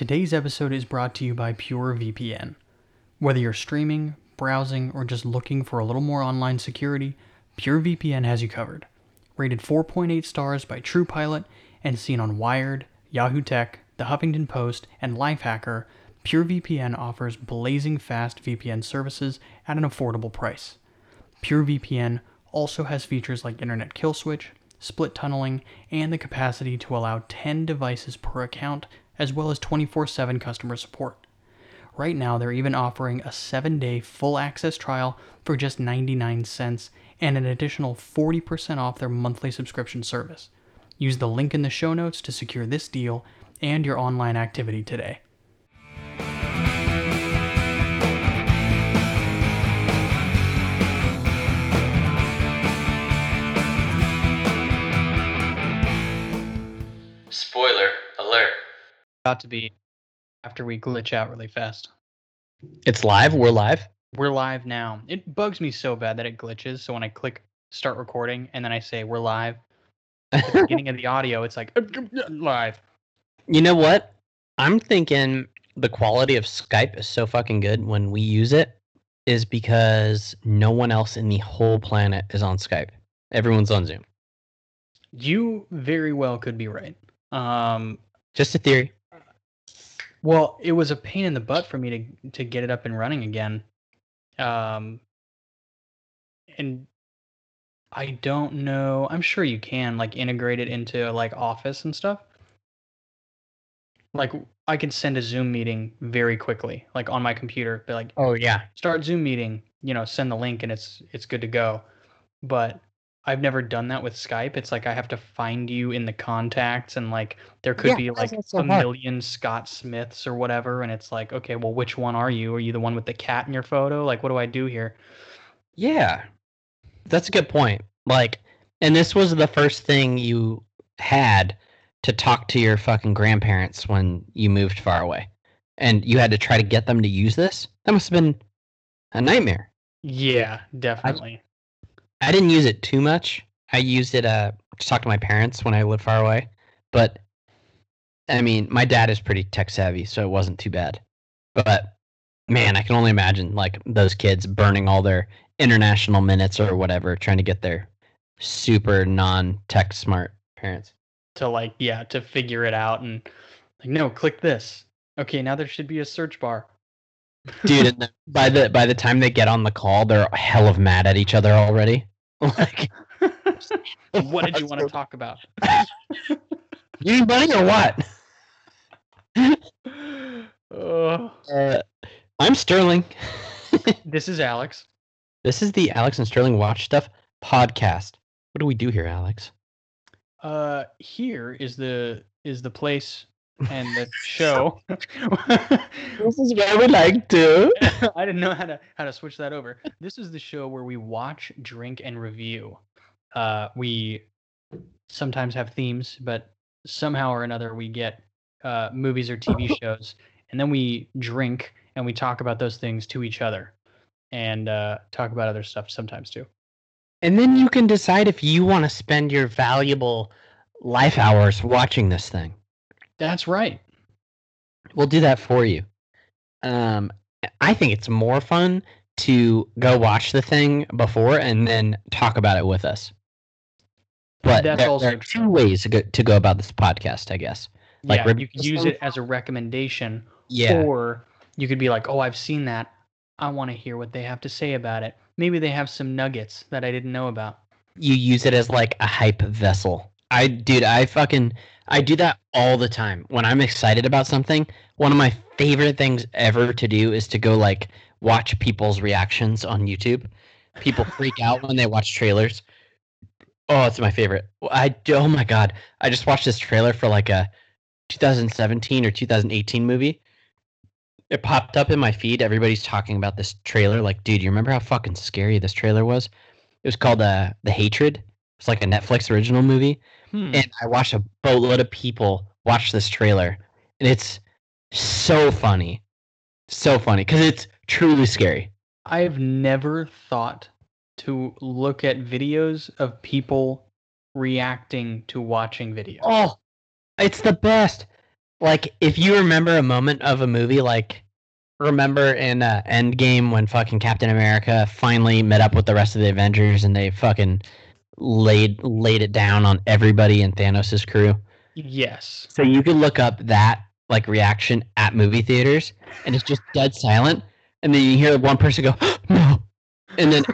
Today's episode is brought to you by PureVPN. Whether you're streaming, browsing, or just looking for a little more online security, PureVPN has you covered. Rated 4.8 stars by Trustpilot and seen on Wired, Yahoo Tech, The Huffington Post, and Lifehacker, PureVPN offers blazing fast VPN services at an affordable price. PureVPN also has features like Internet Kill Switch, split tunneling, and the capacity to allow 10 devices per account, as well as 24 7 customer support. Right now, they're even offering a 7 day full access trial for just 99 cents and an additional 40% off their monthly subscription service. Use the link in the show notes to secure this deal and your online activity today. About to be after we glitch out really fast. It's live. We're live. We're live now. It bugs me so bad that it glitches. So when I click start recording and then I say we're live, at the beginning of the audio, it's like live. You know what? I'm thinking the quality of Skype is so fucking good when we use it is because no one else in the whole planet is on Skype. Everyone's on Zoom. You very well could be right. Um, Just a theory. Well, it was a pain in the butt for me to to get it up and running again. Um, and I don't know. I'm sure you can like integrate it into like Office and stuff. Like I can send a Zoom meeting very quickly, like on my computer. Be like, Oh yeah. start Zoom meeting. You know, send the link and it's it's good to go. But I've never done that with Skype. It's like I have to find you in the contacts, and like there could Yeah, be like so a hard? million Scott Smiths or whatever, and it's like, okay, well, which one are you? Are you the one with the cat in your photo? Like, what do I do here? Yeah. That's a good point. Like, and this was the first thing you had to talk to your fucking grandparents when you moved far away. And you had to try to get them to use this? That must have been a nightmare. Yeah, definitely. I didn't use it too much. I used it uh to talk to my parents when I lived far away. But I mean, my dad is pretty tech savvy, so it wasn't too bad. But man, I can only imagine like those kids burning all their international minutes or whatever trying to get their super non-tech smart parents. to like, yeah, to figure it out and like, no, click this. Okay, now there should be a search bar. Dude, by the by the time they get on the call, they're hell of mad at each other already. Like, what did you want to talk about? you need money or what? Uh, I'm Sterling. this is Alex. This is the Alex and Sterling Watch Stuff podcast. What do we do here, Alex? Uh, here is the is the place and the show. This is where we like to. I didn't know how to how to switch that over. This is the show where we watch, drink, and review. Uh, we sometimes have themes, but somehow or another we get uh, movies or TV shows, and then we drink and we talk about those things to each other, and uh, talk about other stuff sometimes too. And then you can decide if you want to spend your valuable life hours watching this thing. That's right. We'll do that for you. Um, I think it's more fun to go watch the thing before and then talk about it with us. But That's there, also there are two ways to go, to go about this podcast, I guess. Like yeah, you can use it as a recommendation, Yeah. or you could be like, "Oh, I've seen that. I want to hear what they have to say about it. Maybe they have some nuggets that I didn't know about." you use it as like a hype vessel. I dude, I fucking I do that all the time. When I'm excited about something, one of my favorite things ever to do is to go like watch people's reactions on YouTube. People freak out when they watch trailers. Oh, it's my favorite. I oh my god, I just watched this trailer for like a 2017 or 2018 movie. It popped up in my feed. Everybody's talking about this trailer. Like, dude, you remember how fucking scary this trailer was? It was called uh, The Hatred. It's like a Netflix original movie. Hmm. And I watched a boatload of people watch this trailer. And it's so funny. So funny. Because it's truly scary. I've never thought to look at videos of people reacting to watching videos. Oh, it's the best. like if you remember a moment of a movie like remember in uh, Endgame when fucking Captain America finally met up with the rest of the Avengers and they fucking laid laid it down on everybody in Thanos' crew. Yes. So you could look up that like reaction at movie theaters and it's just dead silent and then you hear one person go no. And then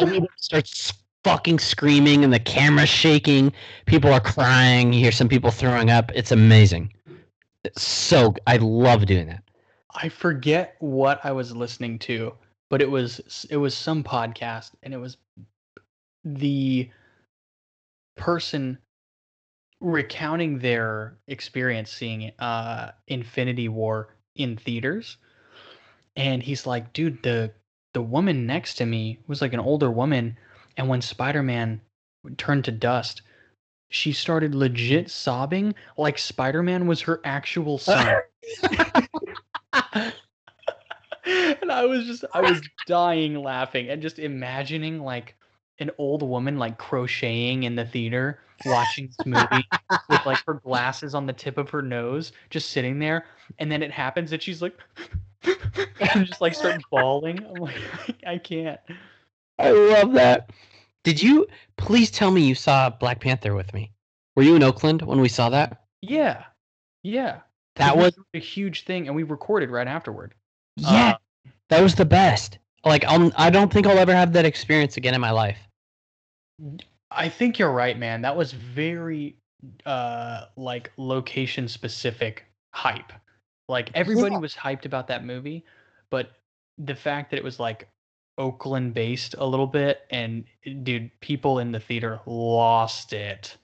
everybody starts fucking screaming and the camera's shaking. People are crying. You hear some people throwing up. It's amazing. It's so i love doing that. I forget what I was listening to, but it was it was some podcast and it was the person recounting their experience seeing uh Infinity War in theaters. And he's like, dude, the the woman next to me was like an older woman and when Spider-Man turned to dust, she started legit sobbing like Spider-Man was her actual son. and I was just I was dying laughing and just imagining like an old woman like crocheting in the theater watching this movie with like her glasses on the tip of her nose just sitting there and then it happens that she's like and just like start bawling. I'm like I can't. I love that. Did you please tell me you saw black panther with me. Were you in oakland when we saw that? Yeah. Yeah. That was a huge thing and we recorded right afterward. Yeah. Uh, that was the best. Like I'll, i don't think i'll ever have that experience again in my life I think you're right, man. That was very uh like location specific hype. Like everybody Yeah. was hyped about that movie, but the fact that it was like Oakland based a little bit and dude, people in the theater lost it.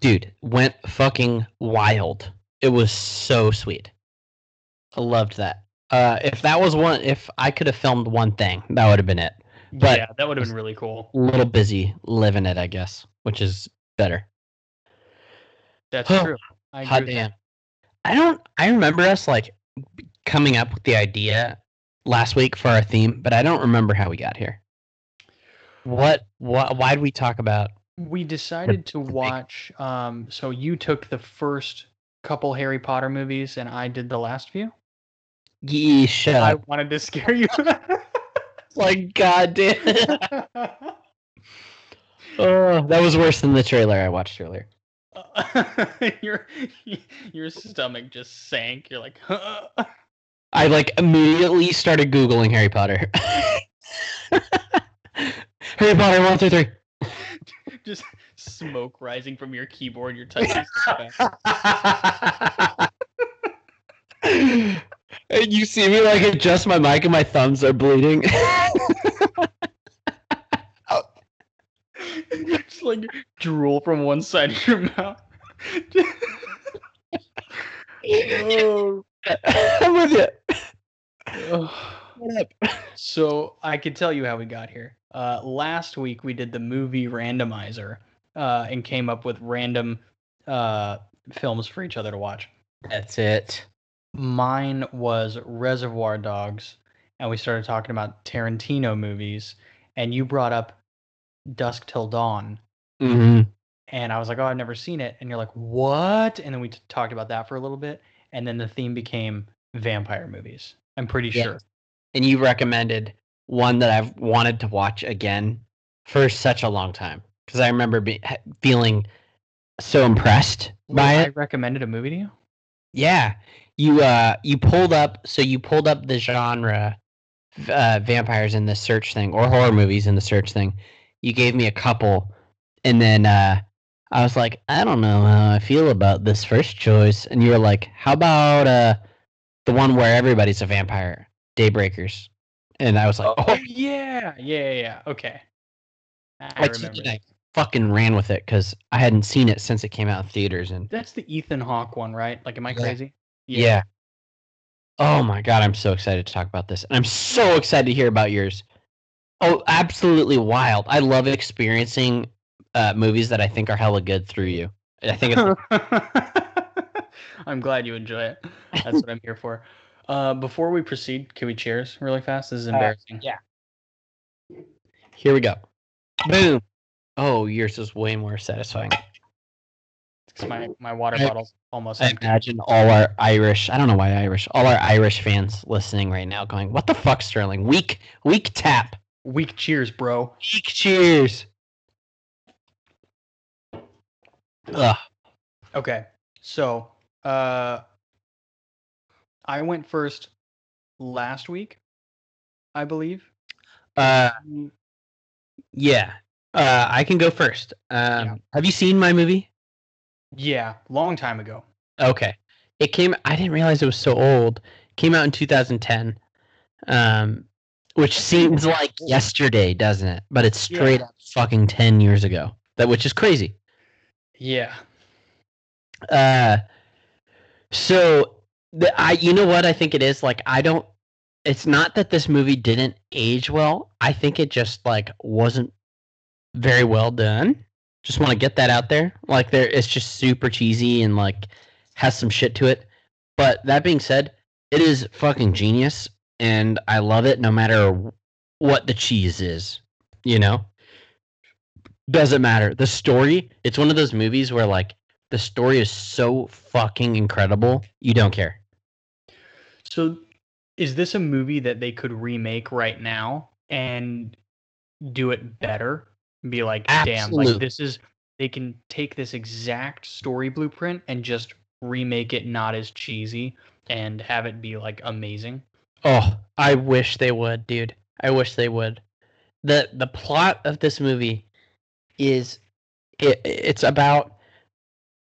dude went fucking wild it was so sweet i loved that uh if that was one if i could have filmed one thing that would have been it But- yeah, that would have been really cool. a little busy living it i guess which is better That's Huh. true. I hot damn i don't i remember us like coming up with the idea last week for our theme but i don't remember how we got here what what why did we talk about We decided to watch um so you took the first couple Harry Potter movies and I did the last few. Yee, shut I up wanted to scare you. like god damn oh that was worse than the trailer i watched earlier your your stomach just sank. You're like, I like immediately started googling Harry Potter. Harry Potter one two three. just smoke rising from your keyboard. You're touching so fast. And you see me like adjust my mic and my thumbs are bleeding. just like drool from one side of your mouth. oh, I'm with you. oh. What up? So I could tell you how we got here. Uh, last week we did the movie randomizer uh, and came up with random uh, films for each other to watch. That's it. Mine was Reservoir Dogs, and we started talking about Tarantino movies, and you brought up Dusk Till Dawn, hmm and I was like, "Oh, I've never seen it," and you're like, "What?" And then we t- talked about that for a little bit, and then the theme became vampire movies. I'm pretty Yeah. sure. And you recommended one that I've wanted to watch again for such a long time because I remember be- feeling so impressed by it. I recommended a movie to you. Yeah, you uh you pulled up so you pulled up the genre uh, vampires in the search thing or horror movies in the search thing. You gave me a couple, and then uh, I was like, I don't know how I feel about this first choice, and you were like, How about uh the one where everybody's a vampire, Daybreakers? And I was like, Oh, yeah, yeah, yeah, yeah. Okay, I, I, remember. it, I fucking ran with it because I hadn't seen it since it came out in theaters, and That's the Ethan Hawke one, right? Like, am I Yeah. crazy? Yeah. Oh my god, I'm so excited to talk about this. And I'm so excited to hear about yours. Oh, absolutely wild. I love experiencing uh, movies that I think are hella good through you. I think it's I'm glad you enjoy it. That's what I'm here for. Uh, before we proceed, can we cheers really fast? This is embarrassing. yeah. here we go. Boom. Oh, yours is way more satisfying. 'Cause my my water I- bottle's almost I empty. imagine all our Irish, I don't know why Irish, all our Irish fans listening right now going, what the fuck, Sterling? Weak, weak tap. Weak cheers, bro. Weak cheers. Ugh. Okay, so uh, I went first last week, I believe. Uh, yeah. Uh, I can go first. Um, Yeah. Have you seen my movie? Yeah, long time ago. Okay. It came. I didn't realize it was so old. Came out in 2010, um, which seems like yesterday, doesn't it? But it's straight Yeah. up fucking 10 years ago. That which is crazy. Yeah. Uh, so the, I, you know what I think it is. Like I don't. It's not that this movie didn't age well. I think it just like wasn't very well done. Just want to get that out there. Like there, it's just super cheesy and like has some shit to it. But that being said, it is fucking genius, and I love it no matter what the cheese is. You know, doesn't matter. The story. It's one of those movies where like the story is so fucking incredible, you don't care. So, is this a movie that they could remake right now and do it better? Be like, damn, like this is they can take this exact story blueprint and just remake it not as cheesy and have it be like amazing. Oh, I wish they would, dude. I wish they would. the The plot of this movie is it, it's about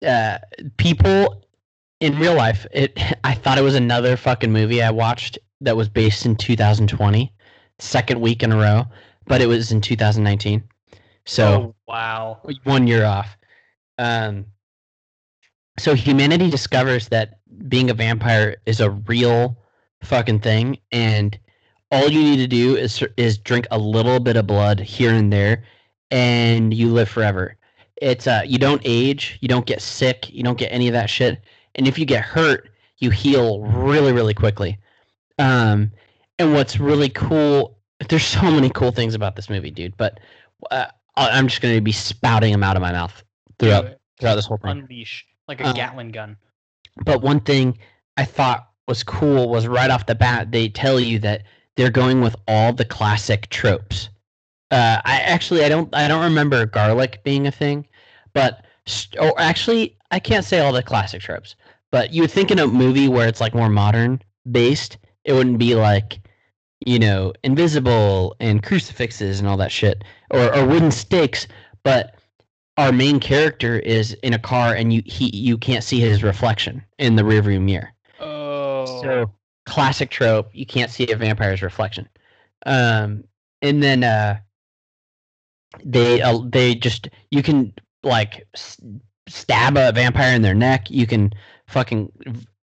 uh, people in real life. It I thought it was another fucking movie I watched that was based in 2020, second week in a row, but it was in 2019. So oh, wow. one year off. Um, so humanity discovers that being a vampire is a real fucking thing, and all you need to do is is drink a little bit of blood here and there, and you live forever. It's uh, you don't age, you don't get sick, you don't get any of that shit, and if you get hurt, you heal really really quickly. Um, and what's really cool, there's so many cool things about this movie, dude. But uh, I'm just going to be spouting them out of my mouth throughout throughout this whole thing. Unleash like a Uh, Gatling gun. But one thing I thought was cool was right off the bat they tell you that they're going with all the classic tropes. Uh, I actually I don't I don't remember garlic being a thing, but st- or actually I can't say all the classic tropes. But you would think in a movie where it's like more modern based, it wouldn't be like you know invisible and crucifixes and all that shit or, or wooden stakes. But our main character is in a car and you he you can't see his reflection in the rearview mirror. Oh. So classic trope, you can't see a vampire's reflection. Um, and then uh, they uh, they just you can like s- stab a vampire in their neck. You can fucking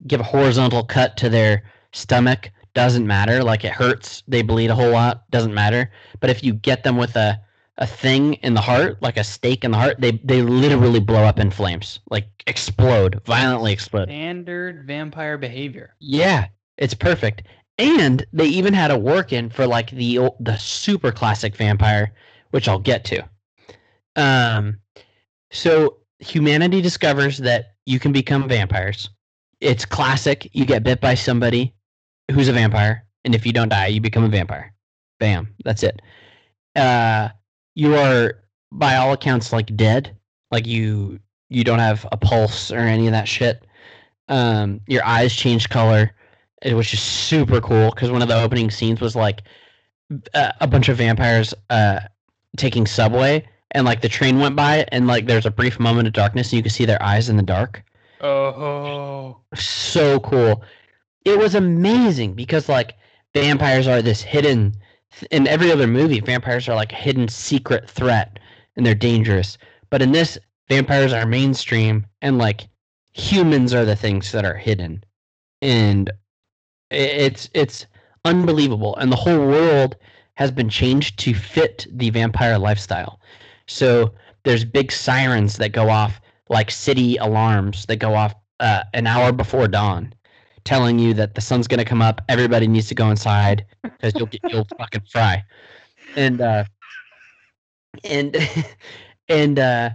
give a horizontal cut to their stomach. Doesn't matter. Like it hurts. They bleed a whole lot. Doesn't matter. But if you get them with a a thing in the heart, like a stake in the heart, they they literally blow up in flames, like explode, violently explode. Standard vampire behavior. Yeah, it's perfect. And they even had a work in for like the the super classic vampire, which I'll get to. Um, so humanity discovers that you can become vampires. It's classic. You get bit by somebody who's a vampire, and if you don't die, you become a vampire. Bam, that's it. Uh, you are by all accounts like dead. Like you you don't have a pulse or any of that shit. Um, your eyes change color. It was just super cool because one of the opening scenes was like a, a bunch of vampires uh, taking subway, and like the train went by, and like there's a brief moment of darkness, and you can see their eyes in the dark. Oh. So cool. It was amazing because like vampires are this hidden. In every other movie, vampires are like a hidden secret threat, and they're dangerous. But in this, vampires are mainstream, and like humans are the things that are hidden, and it's it's unbelievable. And the whole world has been changed to fit the vampire lifestyle. So there's big sirens that go off, like city alarms that go off uh, an hour before dawn, telling you that the sun's gonna come up. Everybody needs to go inside because you'll get you'll fucking fry. And uh, and and uh,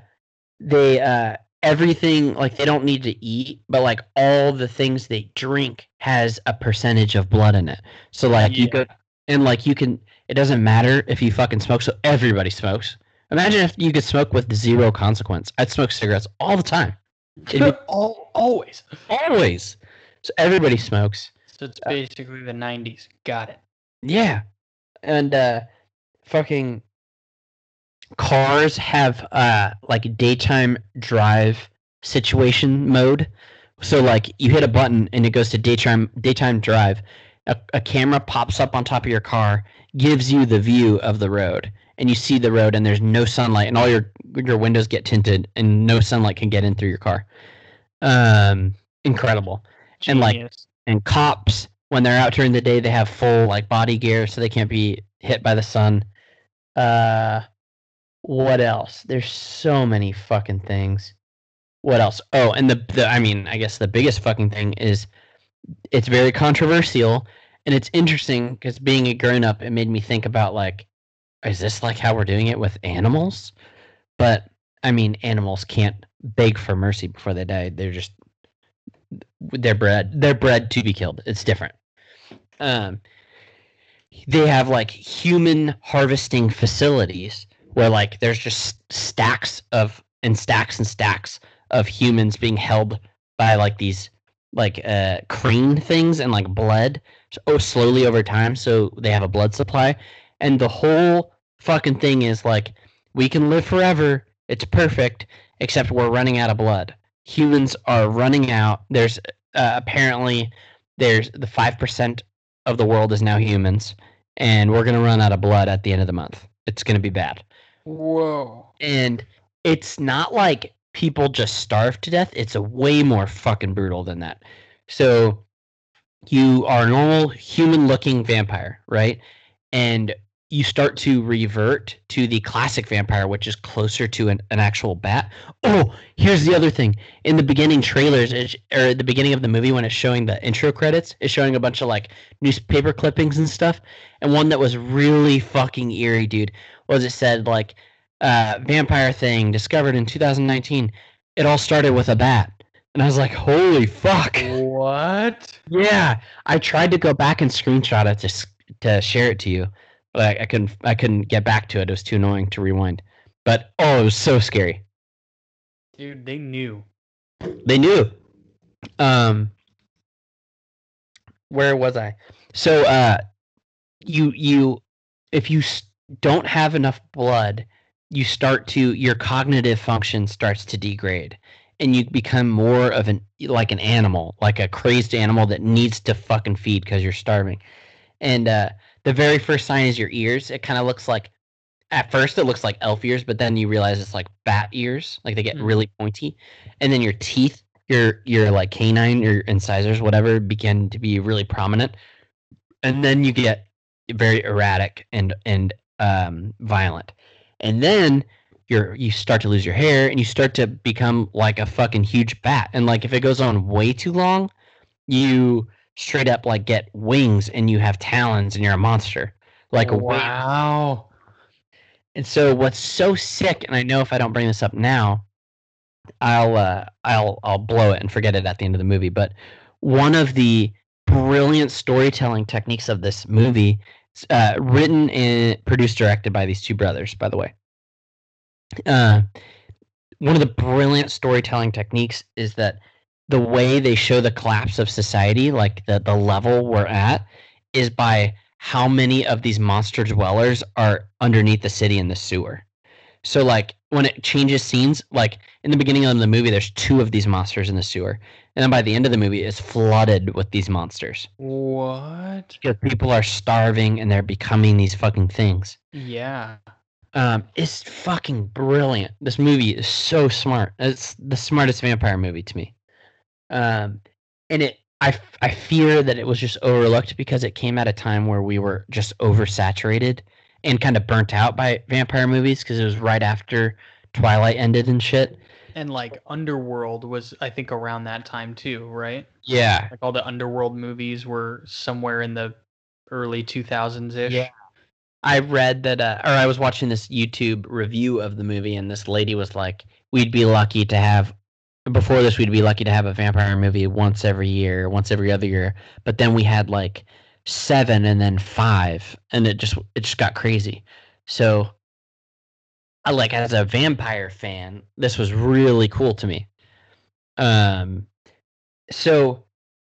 they uh, everything like they don't need to eat, but like all the things they drink has a percentage of blood in it. So like you Yeah. go and like you can it doesn't matter if you fucking smoke, so everybody smokes. Imagine if you could smoke with zero consequence. I'd smoke cigarettes all the time. Be Al always. always. So everybody smokes. So it's basically the 90s. Got it. Yeah. And uh fucking cars have uh like daytime drive situation mode. So like you hit a button and it goes to daytime daytime drive. A, a camera pops up on top of your car, gives you the view of the road, and you see the road and there's no sunlight and all your your windows get tinted and no sunlight can get in through your car. Um incredible And, like, and cops when they're out during the day they have full like body gear so they can't be hit by the sun. Uh what else? There's so many fucking things. What else? Oh and the, the i mean i guess the biggest fucking thing is it's very controversial and it's interesting because being a grown-up it made me think about like is this like how we're doing it with animals? But i mean animals can't beg for mercy before they die. They're just they're bred they're bred to be killed. It's different. Um they have like human harvesting facilities where like there's just stacks of and stacks and stacks of humans being held by like these like uh crane things and like blood oh slowly over time so they have a blood supply. And the whole fucking thing is like we can live forever. It's perfect except we're running out of blood humans are running out. There's uh, apparently there's the 5% of the world is now humans and we're going to run out of blood at the end of the month. It's going to be bad. Whoa. and it's not like people just starve to death. It's a way more fucking brutal than that. So you are a normal human looking vampire right? And you start to revert to the classic vampire which is closer to an, an actual bat oh here's the other thing in the beginning trailers or at the beginning of the movie when it's showing the intro credits it's showing a bunch of like newspaper clippings and stuff and one that was really fucking eerie dude was it said like uh, vampire thing discovered in 2019. It all started with a bat, and I was like, "Holy fuck!" What? Yeah, I tried to go back and screenshot it to to share it to you, but I, I couldn't. I couldn't get back to it. It was too annoying to rewind. But oh, it was so scary. Dude, they knew. They knew. Um, where was I? So, uh, you you, if you don't have enough blood, you start to your cognitive function starts to degrade, and you become more of an like an animal, like a crazed animal that needs to fucking feed because you're starving. And uh, the very first sign is your ears. It kind of looks like. At first, it looks like elf ears, but then you realize it's like bat ears. Like they get Mhm. really pointy, and then your teeth your your like canine your incisors whatever begin to be really prominent and then you get very erratic and and um violent and then you're you start to lose your hair and you start to become like a fucking huge bat and like if it goes on way too long you straight up like get wings and you have talons and you're a monster like wow. and so what's so sick, and I know if I don't bring this up now, I'll uh, I'll I'll blow it and forget it at the end of the movie. But one of the brilliant storytelling techniques of this movie, uh, written and produced, directed by these two brothers, by the way. Uh, one of the brilliant storytelling techniques is that the way they show the collapse of society, like the the level we're at, is by how many of these monster dwellers are underneath the city in the sewer. So like when it changes scenes, like in the beginning of the movie, there's two of these monsters in the sewer, and then by the end of the movie, it's flooded with these monsters What? because people are starving and they're becoming these fucking things. Yeah. Um, it's fucking brilliant. This movie is so smart. It's the smartest vampire movie to me. Um, and it, I, I fear that it was just overlooked because it came at a time where we were just oversaturated and kind of burnt out by vampire movies because it was right after Twilight ended and shit. And like Underworld was, I think, around that time too, right? Yeah, Like all the Underworld movies were somewhere in the early 2000s ish. Yeah. I read that, uh, or I was watching this YouTube review of the movie, and this lady was like, "We'd be lucky to have before this we'd be lucky to have a vampire movie once every year, once every other year. But then we had like seven and then five, and it just it just got crazy. So, I like as a vampire fan, this was really cool to me. Um, so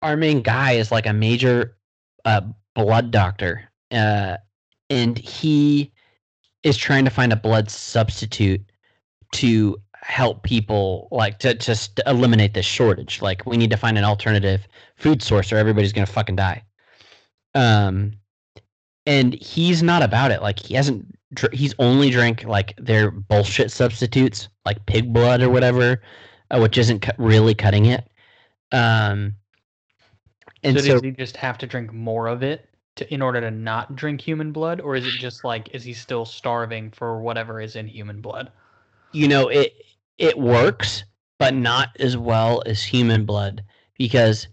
our main guy is like a major uh, blood doctor, uh, and he is trying to find a blood substitute to help people like to just eliminate this shortage. Like we need to find an alternative food source or everybody's gonna fucking die. Um and he's not about it. Like he hasn't dr- he's only drank like their bullshit substitutes like pig blood or whatever uh, which isn't cu- really cutting it. Um and so, so does he just have to drink more of it to, in order to not drink human blood, or is it just like is he still starving for whatever is in human blood? you know it it works but not as well as human blood because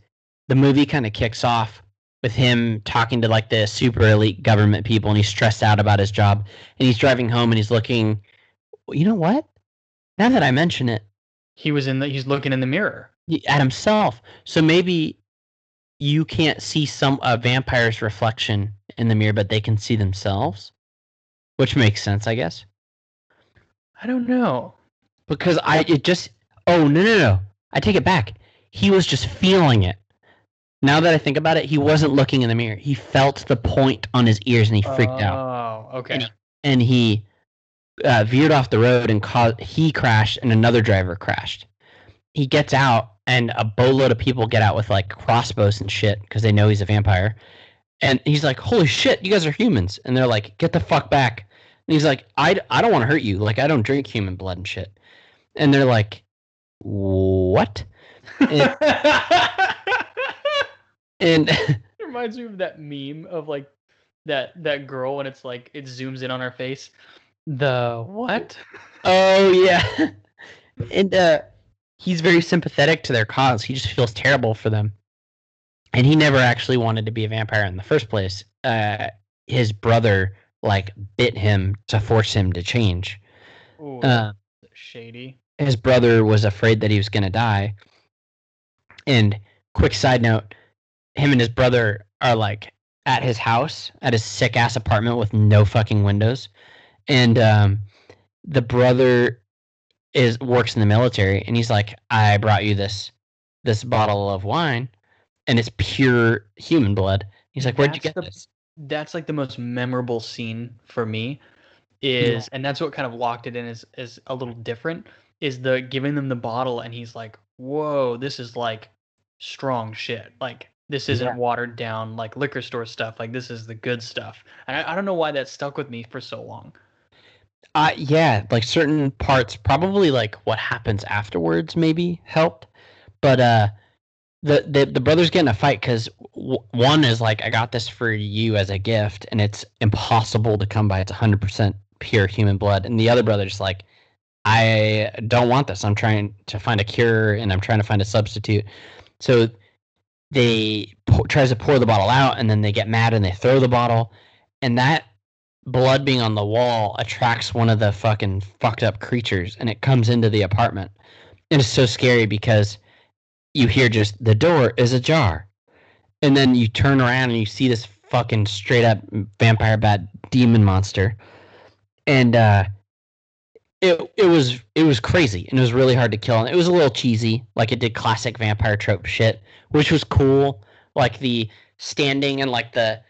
the movie kind of kicks off with him talking to like the super elite government people and he's stressed out about his job and he's driving home and he's looking you know what now that i mention it He was in the he's looking in the mirror. at himself so maybe you can't see some a vampire's reflection in the mirror but they can see themselves which makes sense i guess I don't know. Because I it just oh no no no I take it back. He was just feeling it. Now that I think about it, he wasn't looking in the mirror. He felt the point on his ears and he freaked out. Oh, okay. And he uh, veered off the road and caused he crashed and another driver crashed. He gets out and a boatload of people get out with like crossbows and shit because they know he's a vampire. And he's like, "Holy shit, you guys are humans!" And they're like, "Get the fuck back!" And he's like, "I I don't want to hurt you. Like I don't drink human blood and shit." And they're like, "What?" And, and It reminds me of that meme of like that that girl and it's like it zooms in on her face. The what? oh yeah, and uh, he's very sympathetic to their cause. He just feels terrible for them, and he never actually wanted to be a vampire in the first place. Uh, his brother like bit him to force him to change. Ooh, Uh, shady. His brother was afraid that he was going to die. And quick side note, him and his brother are like at his house, at his sick ass apartment with no fucking windows. And um, the brother is works in the military and he's like, I brought you this this bottle of wine and it's pure human blood. He's like, Where'd you get the- this? That's like the most memorable scene for me is and that's what kind of locked it in is is a little different is the giving them the bottle and he's like, "Whoa, this is like strong shit. Like this isn't Yeah. watered down like liquor store stuff. Like this is the good stuff." And I, I don't know why that stuck with me for so long. Uh, yeah, like certain parts, probably like what happens afterwards, maybe helped. But uh, the the, the brothers get in a fight because w- one is like, "I got this for you as a gift, and it's impossible to come by. It's 100 percent pure human blood." And the other brother's like, "I don't want this. I'm trying to find a cure, and I'm trying to find a substitute." So they pour, tries to pour the bottle out, and then they get mad and they throw the bottle, and that blood being on the wall attracts one of the fucking fucked up creatures and it comes into the apartment. And it's so scary because you hear just the door is ajar. And then you turn around and you see this fucking straight up vampire bat demon monster. And uh it it was it was crazy and it was really hard to kill and it was a little cheesy like it did classic vampire trope shit which was cool like the standing and like the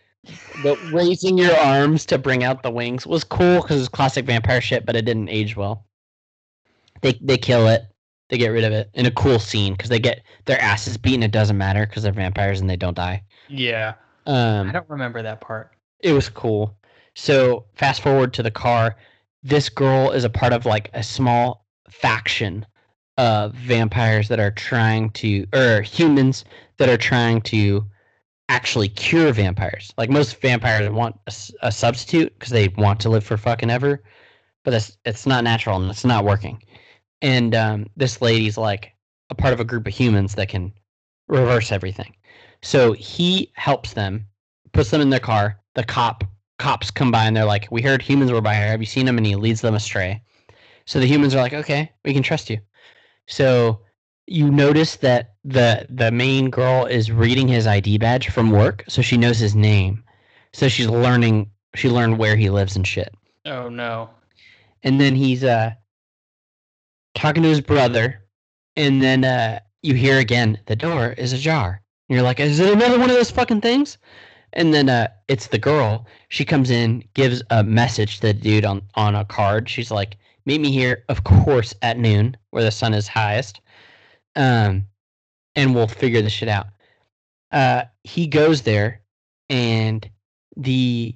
the raising your arms to bring out the wings was cool because it's classic vampire shit, but it didn't age well. They they kill it, they get rid of it in a cool scene because they get their asses beaten. It doesn't matter because they're vampires and they don't die. Yeah. Um, I don't remember that part. it was cool. So fast forward to the car. This girl is a part of like a small faction of vampires that are trying to, or humans that are trying to actually cure vampires. Like most vampires want a substitute because they want to live for fucking ever, but that's it's not natural and it's not working. And um, this lady's like a part of a group of humans that can reverse everything. So he helps them, puts them in their car. The cop cops come by and they're like, "We heard humans were by here. Have you seen them?" And he leads them astray. So the humans are like, "Okay, we can trust you." So you notice that the the main girl is reading his ID badge from work, so she knows his name. So she's learning. She learned where he lives and shit. Oh no. And then he's uh talking to his brother, and then uh you hear again the door is ajar. And you're like, is it another one of those fucking things? And then uh it's the girl. She comes in, gives a message to the dude on on a card. She's like, meet me here, of course, at noon, where the sun is highest. Um, and we'll figure this shit out. Uh, he goes there, and the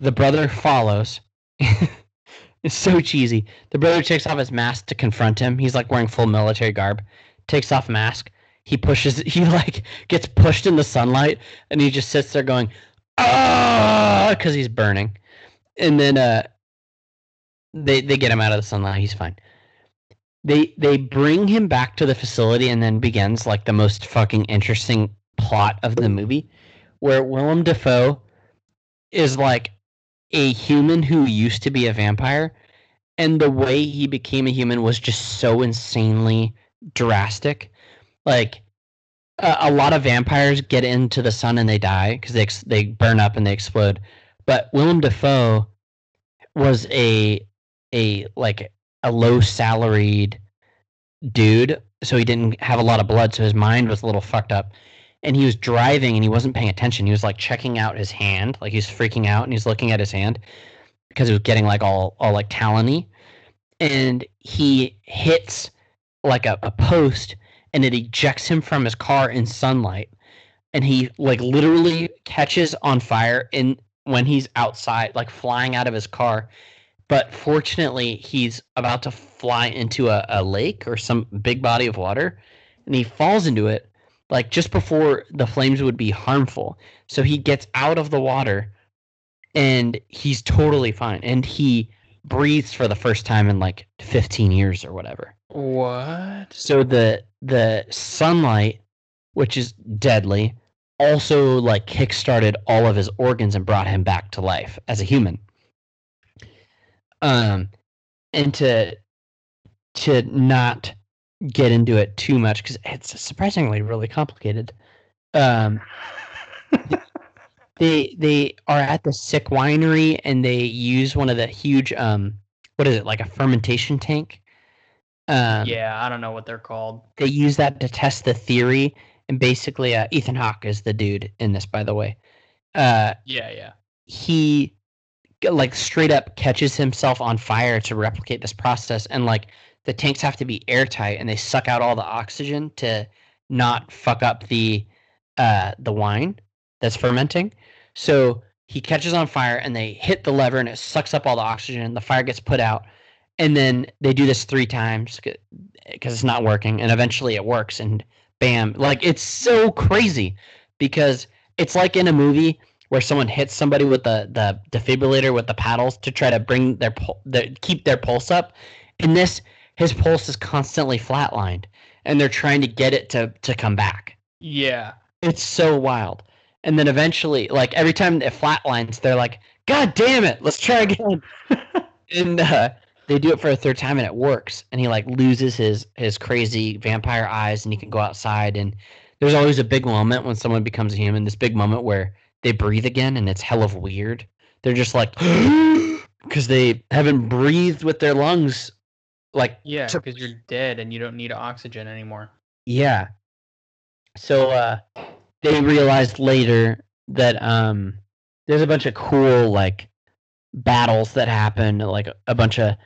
the brother follows. it's so cheesy. The brother takes off his mask to confront him. He's like wearing full military garb. Takes off mask. He pushes. He like gets pushed in the sunlight, and he just sits there going, "Ah!" because he's burning. And then uh, they they get him out of the sunlight. He's fine. They they bring him back to the facility, and then begins like the most fucking interesting plot of the movie, where Willem Dafoe is like a human who used to be a vampire, and the way he became a human was just so insanely drastic. Like a, a lot of vampires get into the sun and they die because they ex- they burn up and they explode, but Willem Dafoe was a a like a low salaried dude, so he didn't have a lot of blood, so his mind was a little fucked up. And he was driving and he wasn't paying attention. He was like checking out his hand, like he's freaking out and he's looking at his hand because it was getting like all all like talony. And he hits like a, a post and it ejects him from his car in sunlight. And he like literally catches on fire in when he's outside, like flying out of his car but fortunately he's about to fly into a, a lake or some big body of water and he falls into it like just before the flames would be harmful so he gets out of the water and he's totally fine and he breathes for the first time in like 15 years or whatever What? so the the sunlight which is deadly also like kickstarted all of his organs and brought him back to life as a human. Um and to to not get into it too much because it's surprisingly really complicated. Um they they are at the sick winery and they use one of the huge um what is it like a fermentation tank um yeah, I don't know what they're called. they use that to test the theory and basically uh, ethan hawke is the dude in this by the way uh Yeah, yeah. he like straight up catches himself on fire to replicate this process and like the tanks have to be airtight and they suck out all the oxygen to not fuck up the uh the wine that's fermenting so he catches on fire and they hit the lever and it sucks up all the oxygen the fire gets put out and then they do this three times because it's not working and eventually it works and bam like it's so crazy because it's like in a movie where someone hits somebody with the the defibrillator with the paddles to try to bring their, their keep their pulse up. In this, his pulse is constantly flatlined, and they're trying to get it to to come back. Yeah. It's so wild. And then eventually, like every time it flatlines, they're like, "God damn it, let's try again." and uh, they do it for a third time, and it works. And he like loses his his crazy vampire eyes, and he can go outside. And there's always a big moment when someone becomes a human. This big moment where they breathe again, and it's hell of weird. They're just like, because they haven't breathed with their lungs, like Yeah, to- because you're dead and you don't need oxygen anymore. Yeah. So uh they realized later that um there's a bunch of cool like battles that happen like a bunch of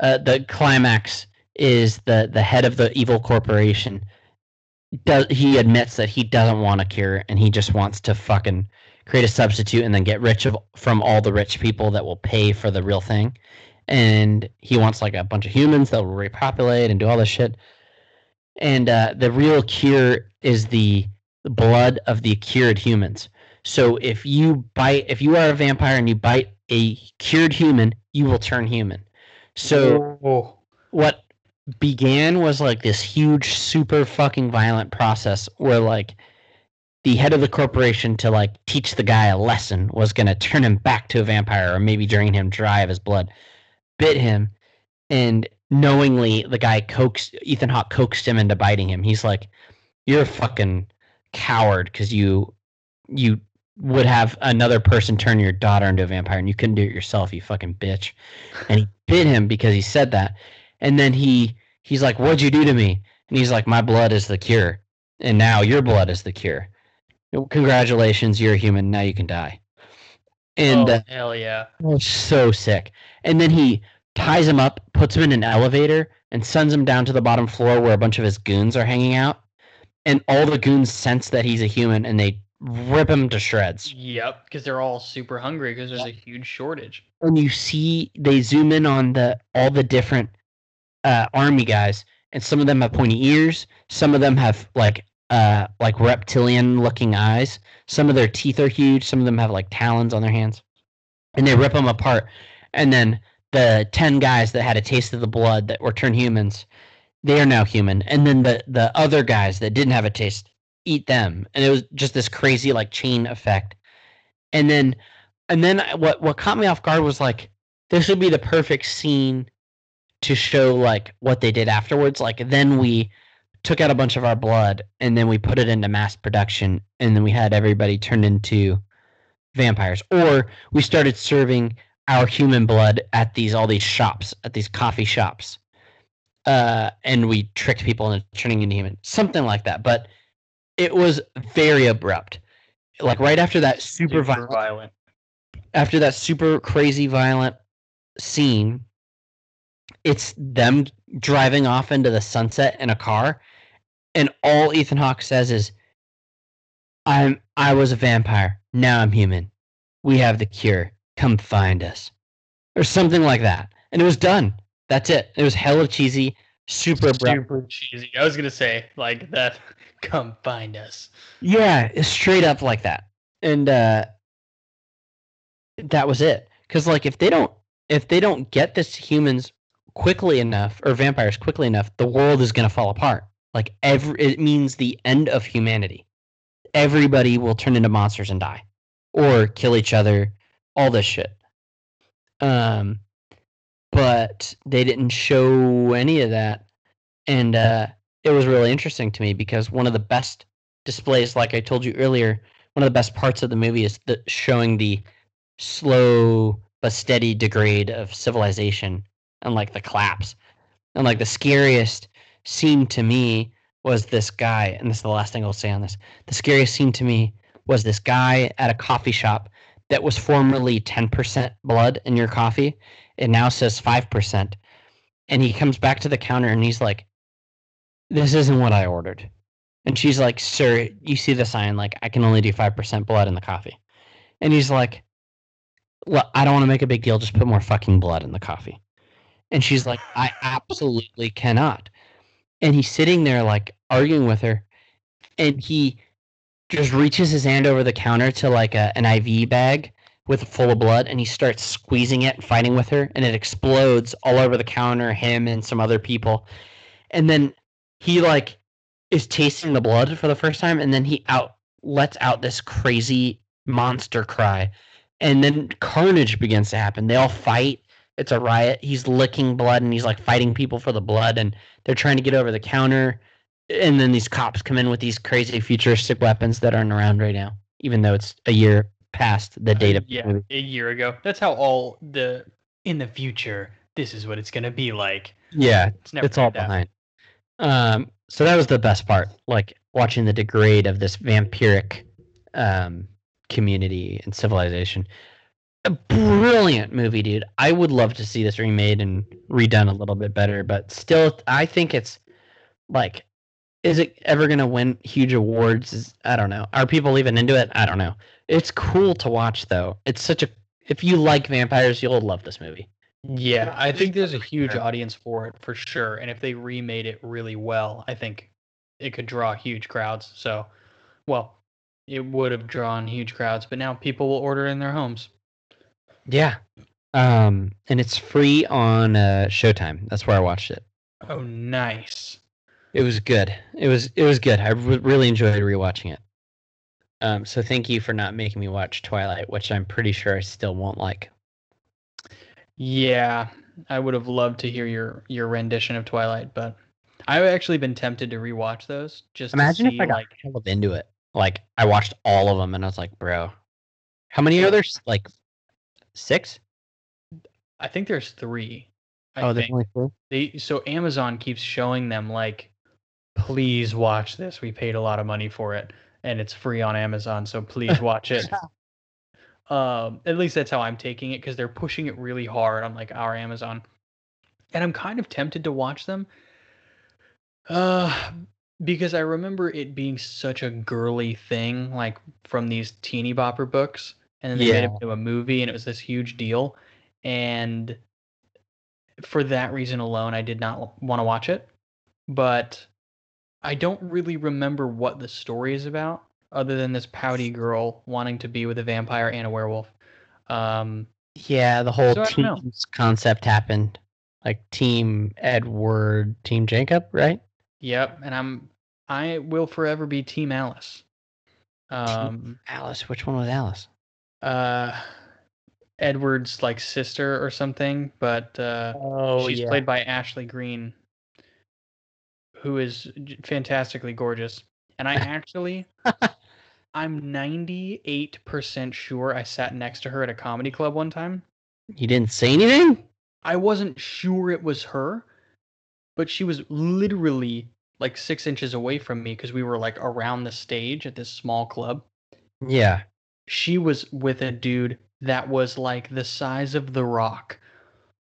uh the climax is the the head of the evil corporation does he admits that he doesn't want a cure and he just wants to fucking create a substitute and then get rich of, from all the rich people that will pay for the real thing and he wants like a bunch of humans that will repopulate and do all this shit and uh, the real cure is the blood of the cured humans. So if you bite, if you are a vampire and you bite a cured human, you will turn human. So oh, what began was like this huge, super fucking violent process where like the head of the corporation to like teach the guy a lesson was going to turn him back to a vampire or maybe drain him dry of his blood, bit him, and knowingly the guy coaxed Ethan Hawke coaxed him into biting him. He's like, "You're a fucking coward because you you would have another person turn your daughter into a vampire and you couldn't do it yourself, you fucking bitch." And he bit him because he said that. And then he he's like, "What'd you do to me?" And he's like, "My blood is the cure, and now your blood is the cure. Congratulations, you're a human. Now you can die." And oh, uh, hell yeah. So sick. And then he ties him up, puts him in an elevator, and sends him down to the bottom floor where a bunch of his goons are hanging out. And all the goons sense that he's a human and they rip them to shreds. Yep, because they're all super hungry because there's a huge shortage. And you see they zoom in on the all the different uh, army guys, and some of them have pointy ears, some of them have like uh like reptilian looking eyes, some of their teeth are huge, some of them have like talons on their hands. And they rip them apart. And then the 10 guys that had a taste of the blood that were turned humans they are now human and then the the other guys that didn't have a taste eat them. And it was just this crazy like chain effect. And then and then what what caught me off guard was like this would be the perfect scene to show like what they did afterwards. Like then we took out a bunch of our blood and then we put it into mass production and then we had everybody turned into vampires. Or we started serving our human blood at these all these shops, at these coffee shops, uh, and we tricked people into turning into human, something like that. But it was very abrupt. Like right after that super, super violent, violent, after that super crazy violent scene, it's them driving off into the sunset in a car, and all Ethan Hawke says is, "I'm I was a vampire. Now I'm human. We have the cure. Come find us. Or something like that. And it was done. That's it. It was hella cheesy super super cheesy. I was gonna say like that come find us. Yeah straight up like that. And uh that was it. Because like if they don't if they don't get this humans quickly enough or vampires quickly enough the world is gonna fall apart. Like every it means the end of humanity. Everybody will turn into monsters and die or kill each other all this shit. Um, but they didn't show any of that, and uh, it was really interesting to me because one of the best displays, like I told you earlier, one of the best parts of the movie is the showing the slow but steady degrade of civilization and like the collapse. And like the scariest scene to me was this guy, and this is the last thing I'll say on this. The scariest scene to me was this guy at a coffee shop that was formerly 10% blood in your coffee. It now says 5%. And he comes back to the counter and he's like, This isn't what I ordered. And she's like, Sir, you see the sign, like, I can only do 5% blood in the coffee. And he's like, Well, I don't want to make a big deal. Just put more fucking blood in the coffee. And she's like, I absolutely cannot. And he's sitting there, like, arguing with her. And he just reaches his hand over the counter to like a, an IV bag with full of blood and he starts squeezing it and fighting with her and it explodes all over the counter him and some other people and then he like is tasting the blood for the first time and then he out lets out this crazy monster cry and then carnage begins to happen they all fight it's a riot he's licking blood and he's like fighting people for the blood and they're trying to get over the counter and then these cops come in with these crazy futuristic weapons that aren't around right now, even though it's a year past the uh, date of yeah, a year ago. That's how all the in the future. This is what it's gonna be like. Yeah, it's, it's all behind. Um, so that was the best part, like watching the degrade of this vampiric um, community and civilization. A brilliant movie, dude. I would love to see this remade and redone a little bit better, but still, I think it's like is it ever going to win huge awards? Is, I don't know. Are people even into it? I don't know. It's cool to watch though. It's such a if you like vampires, you'll love this movie. Yeah, I think there's a huge audience for it for sure. And if they remade it really well, I think it could draw huge crowds. So, well, it would have drawn huge crowds, but now people will order in their homes. Yeah. Um, and it's free on uh, Showtime. That's where I watched it. Oh, nice. It was good. It was it was good. I re- really enjoyed rewatching it. Um, so thank you for not making me watch Twilight, which I'm pretty sure I still won't like. Yeah, I would have loved to hear your your rendition of Twilight, but I've actually been tempted to rewatch those. Just Imagine to see, if I got like hella into it. Like I watched all of them and I was like, bro, how many are there? Like six? I think there's three. I oh, there's only three. they so Amazon keeps showing them like, please watch this. We paid a lot of money for it, and it's free on Amazon, so please watch it. um, at least that's how I'm taking it because they're pushing it really hard on like our Amazon, and I'm kind of tempted to watch them. Uh, because I remember it being such a girly thing, like from these teeny bopper books, and then they made it into a movie, and it was this huge deal, and for that reason alone, I did not want to watch it. But I don't really remember what the story is about, other than this pouty girl wanting to be with a vampire and a werewolf. Um, Yeah, the whole So I don't know. teams concept happened. Like Team Edward, Team Jacob, right? yep, and I'm I will forever be Team Alice. Um, Alice, which one was Alice? uh, Edward's like sister or something, but uh, Oh, she's played by Ashley Greene, who is fantastically gorgeous. And I actually, I'm 98% sure I sat next to her at a comedy club one time. You didn't say anything? I wasn't sure it was her, but she was literally like six inches away from me because we were like around the stage at this small club. Yeah. She was with a dude that was like the size of the rock,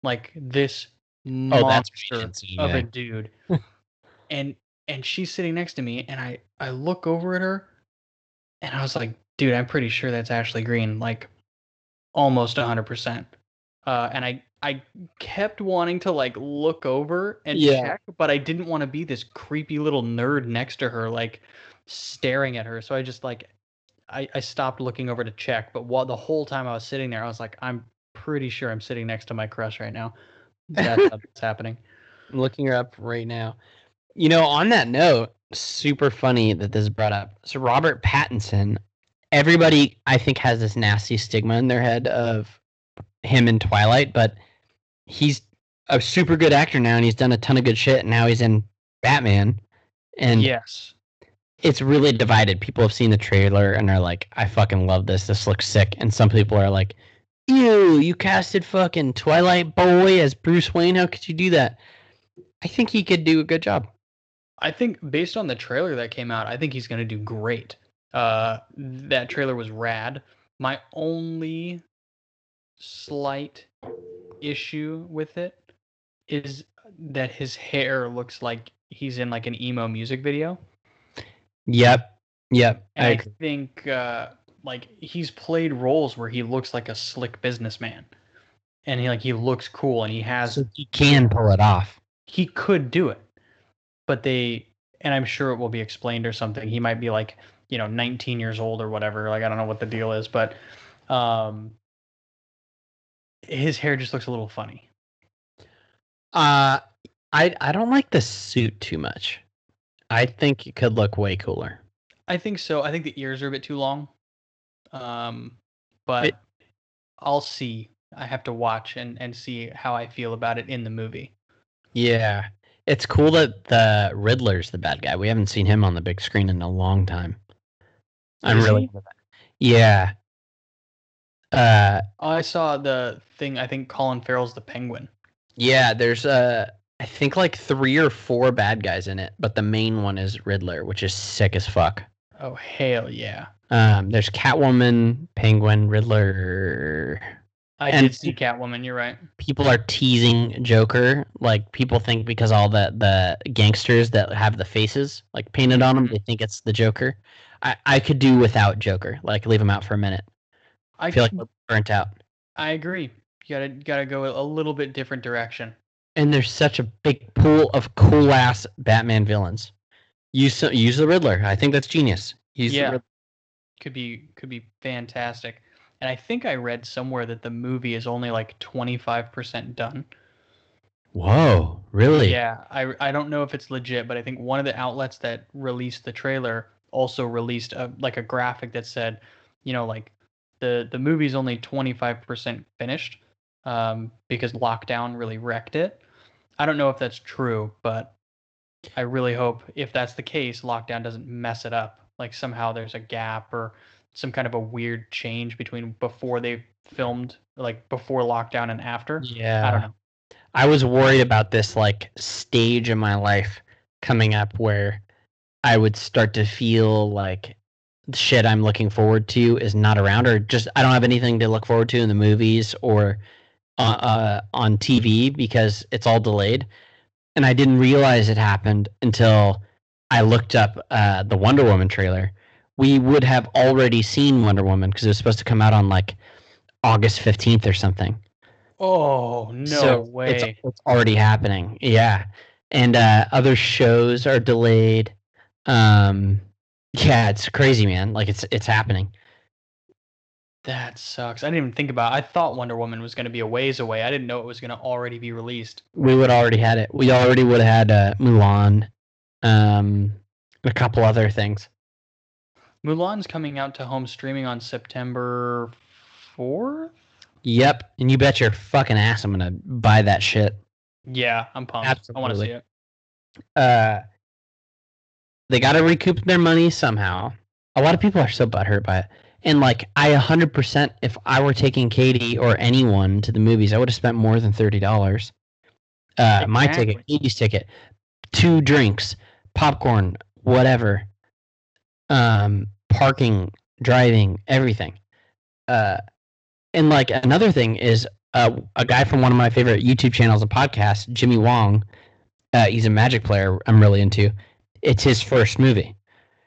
like this Oh, that's what you monster see of a dude. and and she's sitting next to me, and I I look over at her, and I was like, dude, I'm pretty sure that's Ashley Greene, like almost hundred percent. Uh, and I I kept wanting to like look over and Yeah. check, but I didn't want to be this creepy little nerd next to her, like staring at her. So I just like I, I stopped looking over to check, but while the whole time I was sitting there, I was like, I'm pretty sure I'm sitting next to my crush right now. That's what's happening. I'm looking her up right now. You know, on that note, super funny that this brought up. So Robert Pattinson, everybody I think has this nasty stigma in their head of him in Twilight, but he's a super good actor now and he's done a ton of good shit and now he's in Batman. And yes. it's really divided. People have seen the trailer and are like, I fucking love this. This looks sick. And some people are like, Ew, you casted fucking Twilight Boy as Bruce Wayne. How could you do that? I think he could do a good job. I think based on the trailer that came out, I think he's going to do great. Uh, that trailer was rad. My only slight issue with it is that his hair looks like he's in like an emo music video. Yep. Yep. I And I, think uh, like he's played roles where he looks like a slick businessman, and he like he looks cool and he has So he can pull it off. he could do it, but they and I'm sure it will be explained or something. He might be like you know 19 years old or whatever. Like I don't know what the deal is, but um, his hair just looks a little funny. Uh I I don't like the suit too much. I think it could look way cooler. I think so. I think the ears are a bit too long. Um, but It- I'll see. I have to watch and and see how I feel about it in the movie. Yeah. It's cool that the Riddler's the bad guy. We haven't seen him on the big screen in a long time. I'm Is really? Yeah. Uh I saw the thing. I think Colin Farrell's the Penguin. yeah, there's uh I think like three or four bad guys in it, but the main one is Riddler, which is sick as fuck. Oh hell yeah! Um there's Catwoman, Penguin, Riddler. I And- did see Catwoman. You're right. People are teasing Joker. Like people think because all the the gangsters that have the faces like painted on them, mm-hmm. they think it's the Joker. I I could do without Joker. Like leave him out for a minute. I I feel like we're burnt out. I agree. You gotta gotta go a little bit different direction. And there's such a big pool of cool ass Batman villains. Use use the Riddler. I think that's genius. Use the Yeah. Riddler. Could be could be fantastic. And I think I read somewhere that the movie is only like 25% done. Whoa, really? Yeah, I I don't know if it's legit, but I think one of the outlets that released the trailer also released a like a graphic that said, you know, like the the movie's only 25% finished, um, because lockdown really wrecked it. I don't know if that's true, but I really hope if that's the case, lockdown doesn't mess it up. Like somehow there's a gap or some kind of a weird change between before they filmed, like before lockdown and after. Yeah. I don't know. I was worried about this like stage in my life coming up where I would start to feel like the shit I'm looking forward to is not around, or just I don't have anything to look forward to in the movies or uh, uh, on TV because it's all delayed. And I didn't realize it happened until I looked up uh, the Wonder Woman trailer. We would have already seen Wonder Woman because it was supposed to come out on like August 15th or something. Oh no So way! It's, it's already happening. Yeah. And uh, other shows are delayed. Um, yeah, it's crazy, man. Like it's it's happening. That sucks. I didn't even think about. It. I thought Wonder Woman was going to be a ways away. I didn't know it was going to already be released. We would already had it. We already would have had uh, Mulan, um, a couple other things. Mulan's coming out to home streaming on September fourth. Yep. And you bet your fucking ass I'm gonna buy that shit. Yeah, I'm pumped. I want to see Absolutely. it. Uh, they got to recoup their money somehow. A lot of people are so butthurt by it. And like, I 100%, if I were taking Katie or anyone to the movies, I would have spent more than $30. Uh, My ticket, Exactly. Katie's ticket, two drinks, popcorn, whatever, um, parking, driving, everything. Uh, and like another thing is uh, a guy from one of my favorite YouTube channels, a podcast, Jimmy Wong. Uh, he's a magic player. I'm really into. It's his first movie,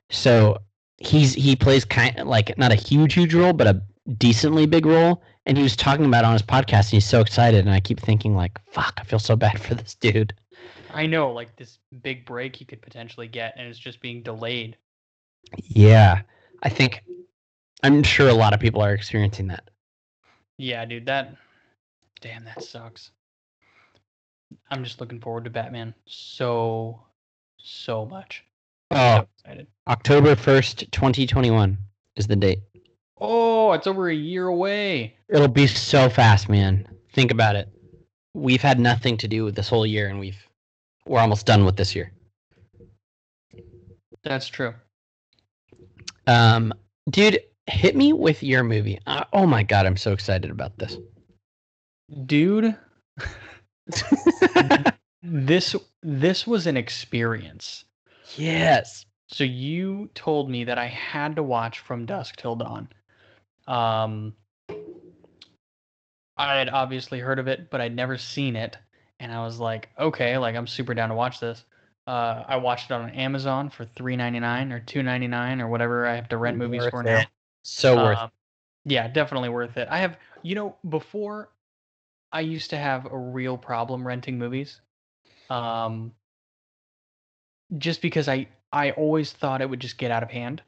so he's he plays kind of like not a huge huge role, but a decently big role. And he was talking about on his podcast, and he's so excited. And I keep thinking like, fuck, I feel so bad for this dude. I know, like this big break he could potentially get, and it's just being delayed. Yeah, I think I'm sure a lot of people are experiencing that. Yeah, dude, that. Damn, that sucks. I'm just looking forward to Batman so, so much. Oh, So excited. October first, 2021 is the date. Oh, it's over a year away. It'll be so fast, man. Think about it. We've had nothing to do with this whole year, and we've we're almost done with this year. That's true. Um, dude, hit me with your movie. Uh, oh my god, I'm so excited about this. Dude, this this was an experience. yes. So you told me that I had to watch From Dusk Till Dawn. Um, I had obviously heard of it, but I'd never seen it, and I was like, okay, like I'm super down to watch this. Uh, I watched it on Amazon for three ninety nine or two ninety nine or whatever I have to rent movies Worth for now. it. So worth. Um, yeah, definitely worth it. I have, you know, before I used to have a real problem renting movies. Um, just because I I always thought it would just get out of hand.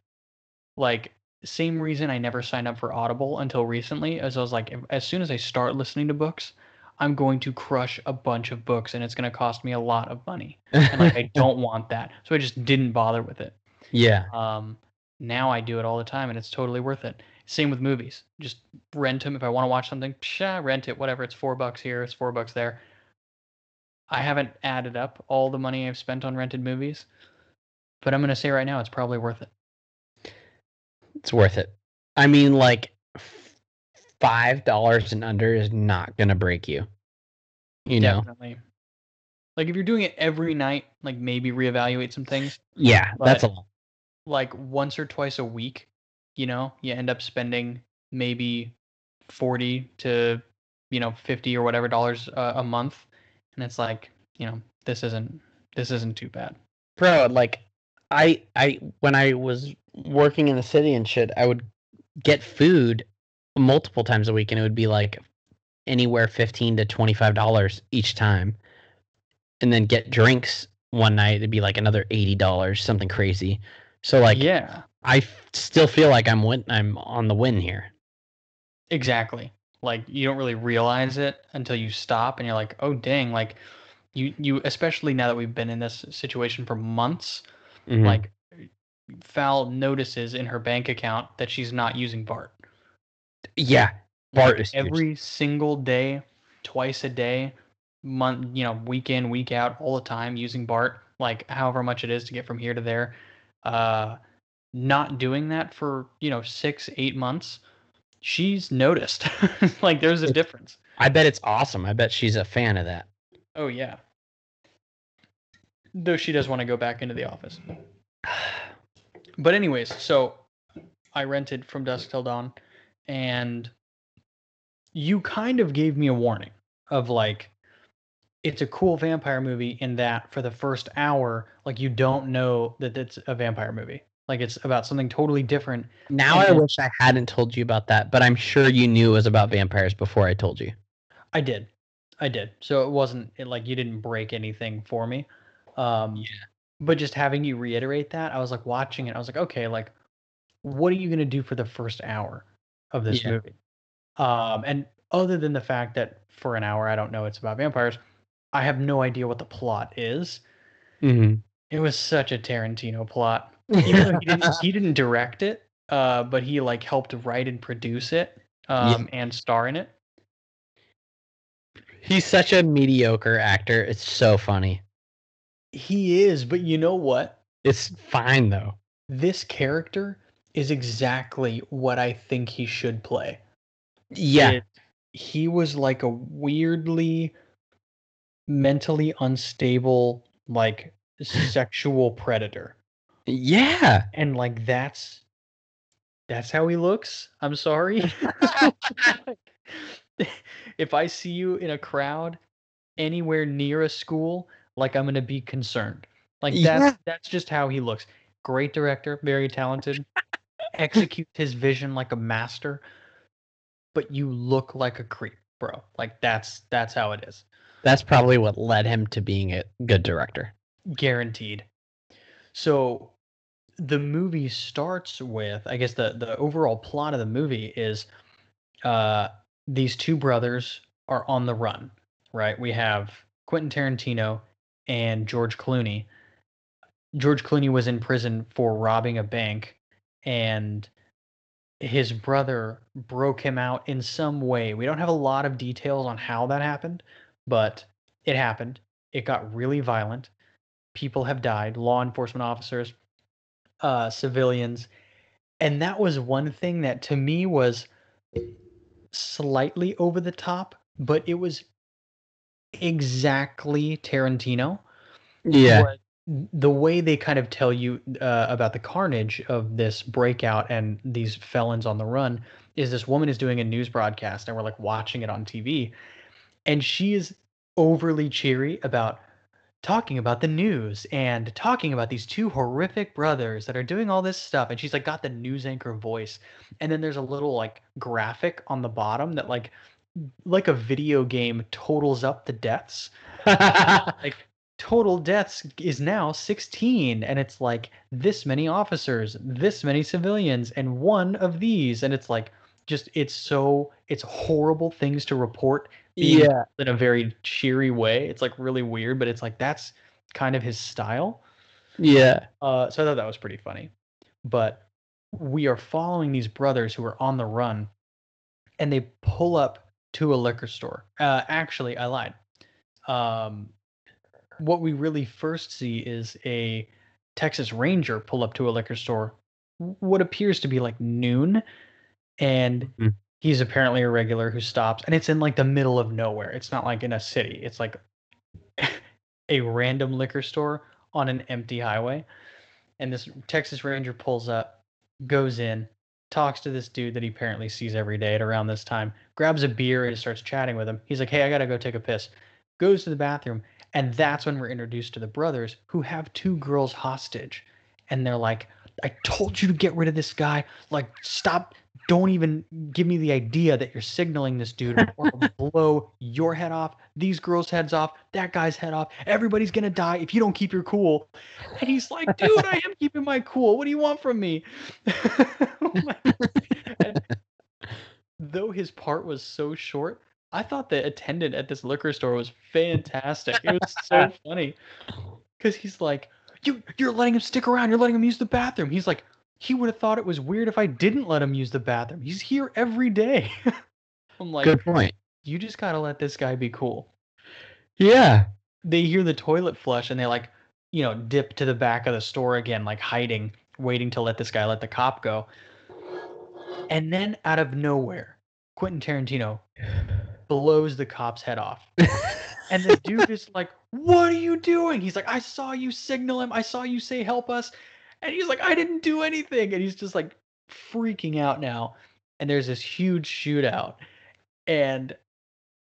Like same reason I never signed up for Audible until recently, as I was like, as soon as I start listening to books, I'm going to crush a bunch of books, and it's going to cost me a lot of money, and like I don't want that, so I just didn't bother with it. yeah. Um, now I do it all the time, and it's totally worth it. Same with movies. Just rent them if I want to watch something. Psha, rent it. Whatever. It's four bucks here. It's four bucks there. I haven't added up all the money I've spent on rented movies, but I'm gonna say right now it's probably worth it. It's worth it. I mean, like five dollars and under is not gonna break you. You know? Definitely. Like if you're doing it every night, like maybe reevaluate some things. Yeah, that's a lot. Like once or twice a week, you know, you end up spending maybe forty to you know fifty or whatever dollars uh, a month, and it's like you know this isn't this isn't too bad. bro like i i when i was working in the city and shit i would get food multiple times a week and it would be like anywhere 15 to 25 dollars each time and then get drinks one night it'd be like another 80 dollars something crazy so like yeah, i f- still feel like i'm win i'm on the win here exactly. Like you don't really realize it until you stop and you're like, oh dang, like you you especially now that we've been in this situation for months, Mhm. like Val notices in her bank account that she's not using Bart. Yeah bart is huge. every single day twice a day, month, you know, week in, week out, all the time using BART, like however much it is to get from here to there. Uh, not doing that for you know six, eight months, she's noticed. like there's a difference. I bet it's awesome. I bet she's a fan of that. Oh yeah. Though she does want to go back into the office. But anyways, so I rented from Dusk Till Dawn, and you kind of gave me a warning of like it's a cool vampire movie in that for the first hour, like you don't know that it's a vampire movie. Like it's about something totally different. Now And I wish I hadn't told you about that, but I'm sure you knew it was about vampires before I told you. I did. I did. So it wasn't it, like you didn't break anything for me. Um Yeah. but just having you reiterate that, I was like watching it. I was like, okay, like what are you going to do for the first hour of this Yeah. movie? Um and other than the fact that for an hour I don't know it's about vampires, I have no idea what the plot is. Mm-hmm. It was such a Tarantino plot. He didn't he didn't direct it, uh but he like helped write and produce it um and star in it. He's such a mediocre actor. It's so funny. He is, but you know what? It's fine though. This character is exactly what I think he should play. Yeah. It- he was like a weirdly mentally unstable, like sexual predator. Yeah. And like that's that's how he looks. I'm sorry. if I see you in a crowd anywhere near a school, like I'm gonna be concerned. Like that's Yeah. that's just how he looks. Great director, very talented. Executes his vision like a master. But you look like a creep, bro. Like that's that's how it is. That's probably what led him to being a good director. guaranteed. So the movie starts with I guess the the overall plot of the movie is uh these two brothers are on the run, right? We have Quentin Tarantino and George Clooney. George Clooney was in prison for robbing a bank and his brother broke him out in some way. We don't have a lot of details on how that happened, but it happened. It got really violent people have died law enforcement officers uh civilians and that was one thing that to me was slightly over the top but it was exactly tarantino Yeah. what- the way they kind of tell you uh, about the carnage of this breakout and these felons on the run is this woman is doing a news broadcast and we're like watching it on TV and she is overly cheery about talking about the news and talking about these two horrific brothers that are doing all this stuff. And she's like got the news anchor voice. And then there's a little like graphic on the bottom that like like a video game totals up the deaths. Like total deaths is now 16 and it's like this many officers this many civilians and one of these and it's like just it's so it's horrible things to report yeah. in a very cheery way it's like really weird but it's like that's kind of his style Yeah. uh, so I thought that was pretty funny. But we are following these brothers who are on the run, and they pull up to a liquor store. Uh, actually, I lied. Um, what we really first see is a Texas Ranger pull up to a liquor store, what appears to be like noon, and Mhm. he's apparently a regular who stops, and it's in like the middle of nowhere. It's not like in a city. It's like a random liquor store on an empty highway. And this Texas Ranger pulls up, goes in, talks to this dude that he apparently sees every day at around this time, grabs a beer and starts chatting with him. He's like, Hey, I gotta go take a piss. Goes to the bathroom. And that's when we're introduced to the brothers who have two girls hostage. And they're like, I told you to get rid of this guy. Like, stop. Don't even give me the idea that you're signaling this dude or blow your head off, these girls' heads off, that guy's head off. Everybody's gonna die if you don't keep your cool. And he's like, dude, I am keeping my cool. What do you want from me? Oh though his part was so short, I thought the attendant at this liquor store was fantastic. It was so funny. Cause he's like, You you're letting him stick around, you're letting him use the bathroom. He's like, he would have thought it was weird if I didn't let him use the bathroom. He's here every day. I'm like, Good point. you just gotta let this guy be cool. Yeah. They hear the toilet flush and they like, you know, dip to the back of the store again, like hiding, waiting to let this guy let the cop go. And then out of nowhere, Quentin Tarantino blows the cop's head off. And the dude is like, What are you doing? He's like, I saw you signal him. I saw you say help us. And he's like, I didn't do anything. And he's just like freaking out now. And there's this huge shootout. And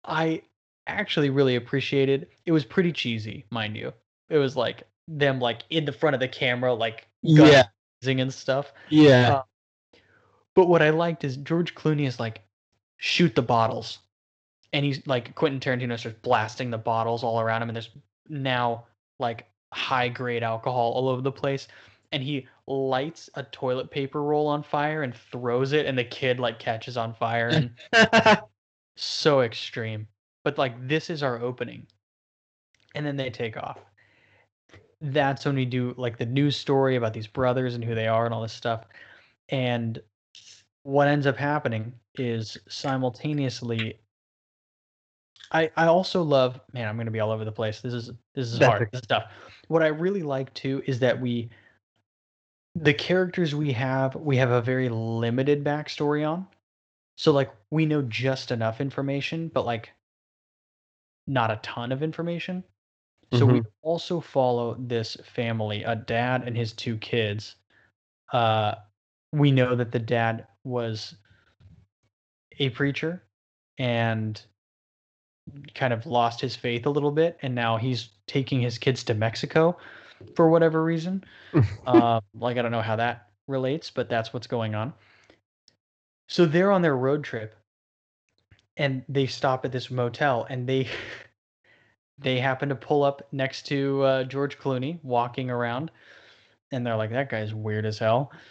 I actually really appreciated it was pretty cheesy, mind you. It was like them like in the front of the camera, like Yeah. and stuff. Yeah. Uh, But what I liked is George Clooney is like, shoot the bottles. And he's like, Quentin Tarantino starts blasting the bottles all around him. And there's now like high grade alcohol all over the place. And he lights a toilet paper roll on fire and throws it. And the kid like catches on fire. And so extreme. But like, this is our opening. And then they take off. That's when we do like the news story about these brothers and who they are and all this stuff. And what ends up happening is simultaneously I I also love man, I'm gonna be all over the place. This is this is That's hard. This is tough. What I really like too is that we the characters we have, we have a very limited backstory on. So like we know just enough information, but like not a ton of information. So we also follow this family, a dad and his two kids. Uh, we know that the dad was a preacher and kind of lost his faith a little bit, and now he's taking his kids to Mexico for whatever reason. uh, like I don't know how that relates, but that's what's going on. So they're on their road trip, and they stop at this motel, and they they happen to pull up next to uh, George Clooney walking around, and they're like, "That guy's weird as hell."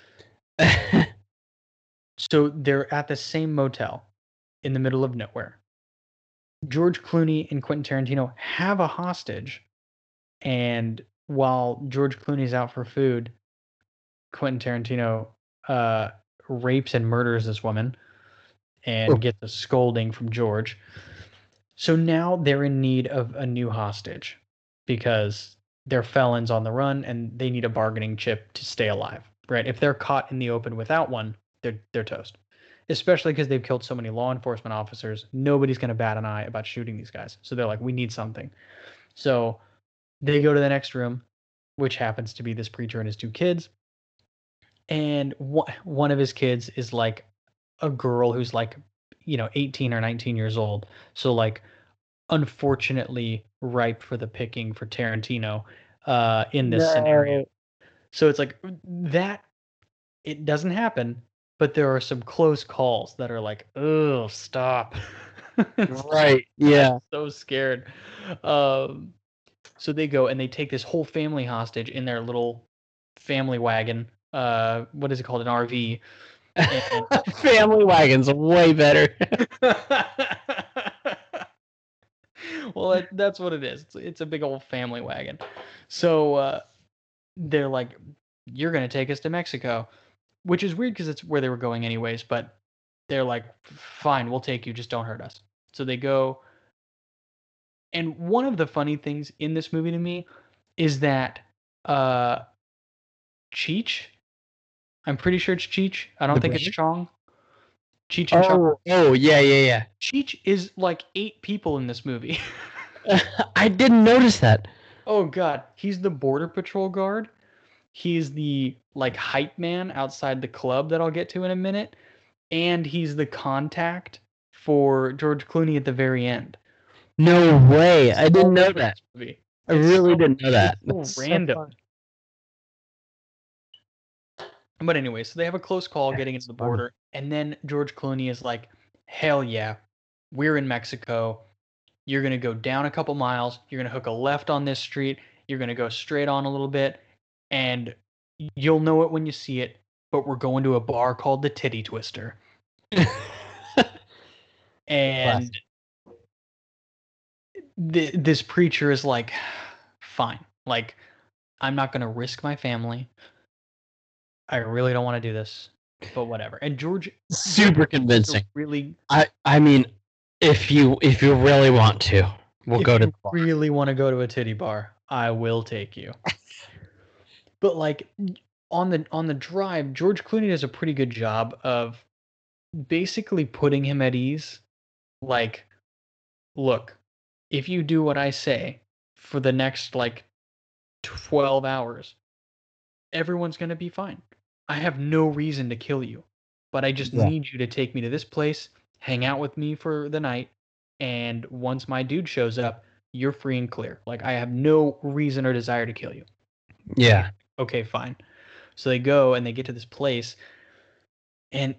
So they're at the same motel in the middle of nowhere. George Clooney and Quentin Tarantino have a hostage, and while George Clooney's out for food, Quentin Tarantino uh, rapes and murders this woman and Oh. gets a scolding from George. So now they're in need of a new hostage because they're felons on the run and they need a bargaining chip to stay alive. Right? If they're caught in the open without one, they're they're toast. Especially because they've killed so many law enforcement officers, nobody's going to bat an eye about shooting these guys. So they're like, we need something. So they go to the next room, which happens to be this preacher and his two kids. And one one of his kids is like a girl who's like, you know, 18 or 19 years old. So like unfortunately ripe for the picking for Tarantino uh in this scenario. So it's like that it doesn't happen, but there are some close calls that are like, oh, stop. right. Yeah. so scared. Um, so they go and they take this whole family hostage in their little family wagon. Uh, what is it called? An RV. And- Family wagon's way better. well, that, that's what it is. It's, it's a big old family wagon. So uh, they're like, "You're gonna take us to Mexico," which is weird because it's where they were going anyways. But they're like, "Fine, we'll take you. Just don't hurt us." So they go. And one of the funny things in this movie to me is that uh, Cheech. I'm pretty sure it's Cheech. I don't The think brother? it's Chong. Cheech and Chong. oh, yeah, yeah, yeah, Cheech is like eight people in this movie. I didn't notice that. oh god, he's the border patrol guard. He's the like hype man outside the club that I'll get to in a minute, and he's the contact for George Clooney at the very end. No way. I didn't know that. movie. I really so- didn't know that. That's random. fun. But anyway, so they have a close call getting into That's the funny. border, and then George Clooney is like, "Hell yeah, we're in Mexico. You're gonna go down a couple miles. You're gonna hook a left on this street. You're gonna go straight on a little bit, and you'll know it when you see it. But we're going to a bar called the Titty Twister, and th- this preacher is like, fine, like, I'm not gonna risk my family. I really don't want to do this, but whatever. And George Super convincing. really I I mean, If you if you really want to, we'll go to you the bar. really want to go to a titty bar, I will take you. But like on the on the drive, George Clooney does a pretty good job of basically putting him at ease. Like, look, if you do what I say for the next like 12 hours, everyone's going to be fine. I have no reason to kill you, but I just Yeah. need you to take me to this place, hang out with me for the night, and once my dude shows up, you're free and clear. Like I have no reason or desire to kill you. Yeah. Okay, fine. So they go and they get to this place, and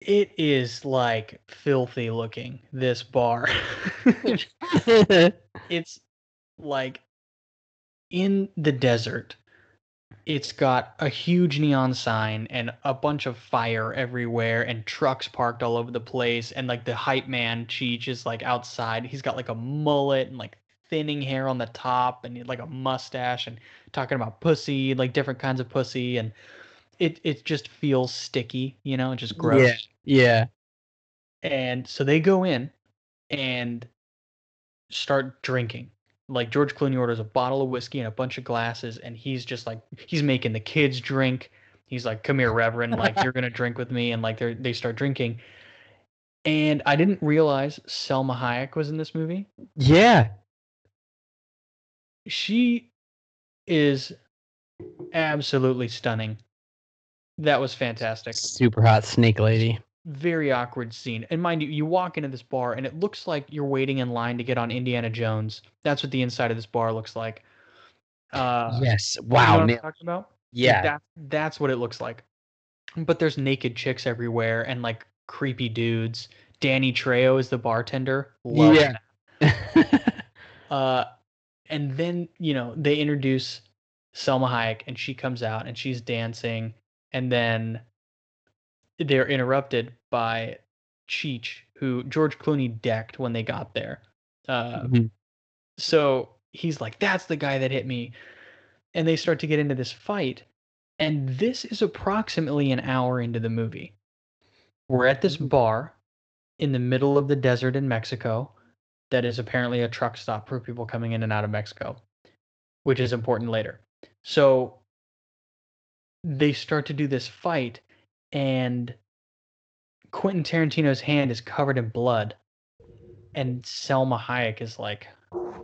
it is like filthy looking. This bar. it's like in the desert. It's got a huge neon sign and a bunch of fire everywhere and trucks parked all over the place and like the hype man Cheech is like outside. He's got like a mullet and like thinning hair on the top and like a mustache and talking about pussy, like different kinds of pussy and it it just feels sticky, you know, just gross Yeah. yeah. and so they go in and start drinking. Like George Clooney orders a bottle of whiskey and a bunch of glasses, and he's just like he's making the kids drink. He's like, "Come here, Reverend, like you're gonna drink with me," and like they they start drinking. And I didn't realize Salma Hayek was in this movie. Yeah. She is absolutely stunning. That was fantastic. Super hot snake lady. very awkward scene. And mind you, you walk into this bar and it looks like you're waiting in line to get on Indiana Jones. That's what the inside of this bar looks like. Uh, yes. you know Wow. what I'm talking about? Like, yeah. that, that's what it looks like. But there's naked chicks everywhere and like creepy dudes. Danny Trejo is the bartender. Love Yeah. that. Uh, and then you know they introduce Salma Hayek, and she comes out and she's dancing, and then they're interrupted by Cheech, who George Clooney decked when they got there. Uh, Mhm. so he's like, "That's the guy that hit me," and they start to get into this fight. And this is approximately an hour into the movie. We're at this bar in the middle of the desert in Mexico that is apparently a truck stop for people coming in and out of Mexico, which is important later. So they start to do this fight, and Quentin Tarantino's hand is covered in blood, and Salma Hayek is like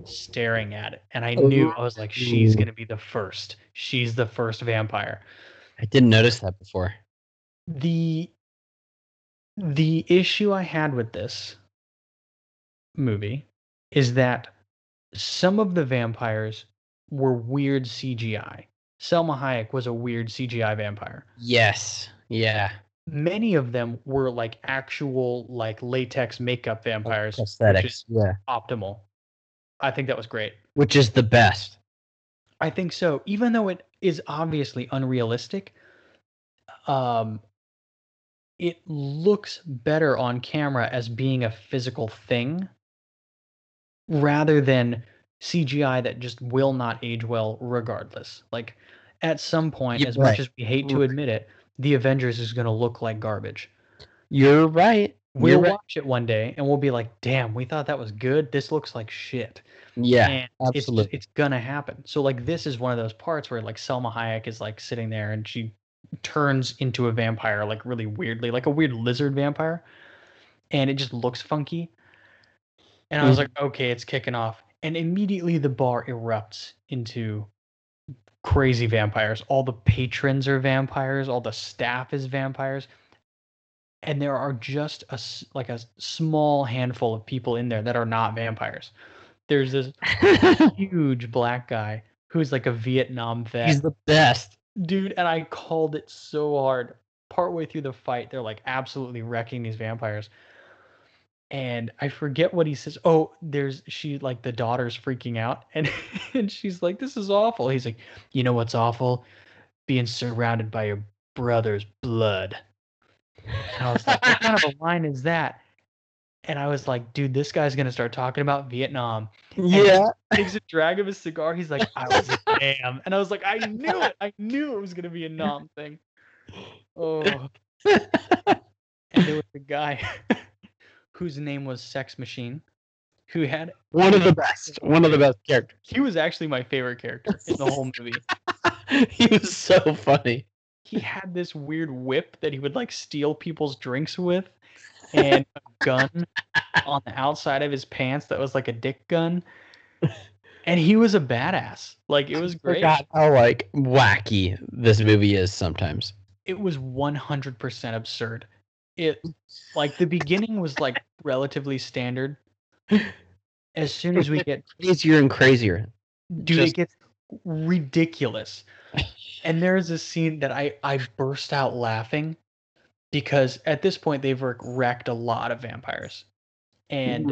staring at it. And I oh, knew, I was like, she's going to be the first. She's the first vampire. I didn't notice that before. the the issue I had with this movie is that some of the vampires were weird CGI. Salma Hayek was a weird CGI vampire. Yes. Yeah. Many of them were like actual like latex makeup vampires, is Yeah. optimal. I think that was great. Which is the best. I think so. Even though it is obviously unrealistic, um, it looks better on camera as being a physical thing rather than CGI that just will not age well regardless. Like at some point, You're as right. much as we hate to admit it, the Avengers is going to look like garbage. You're right. We'll You're right. watch it one day and we'll be like, "Damn, we thought that was good. This looks like shit." Yeah. and it's absolutely. it's gonna happen. So like this is one of those parts where like Salma Hayek is like sitting there and she turns into a vampire like really weirdly, like a weird lizard vampire, and it just looks funky. And I was like, okay, it's kicking off, and immediately the bar erupts into crazy vampires. All the patrons are vampires. All the staff is vampires. And there are just a like a small handful of people in there that are not vampires. There's this huge black guy who's like a Vietnam vet. He's the best. Dude, and I called it so hard. Partway through the fight, they're like absolutely wrecking these vampires. And I forget what he says. Oh, there's she like the daughter's freaking out and and she's like this is awful. He's like, "You know what's awful? Being surrounded by your brother's blood." And I was like, "What kind of a line is that?" And I was like, "Dude, this guy's going to start talking about Vietnam." Yeah. takes a drag of his cigar. He's like, I was a damn. And I was like, I knew it. I knew it was gonna be a Nam thing. Oh. And there was a guy whose name was Sex Machine, who had One of the best. One of the best characters. he was actually my favorite character in the whole movie. he was so funny. He had this weird whip that he would like steal people's drinks with, and a gun on the outside of his pants that was like a dick gun. And he was a badass. Like it was great. Forgot how like wacky this movie is sometimes. it was 100% absurd. It like the beginning was like relatively standard. As soon as we get Crazier and crazier. dude, Just- it gets ridiculous. And there's a scene that I I burst out laughing because at this point they've wrecked a lot of vampires. And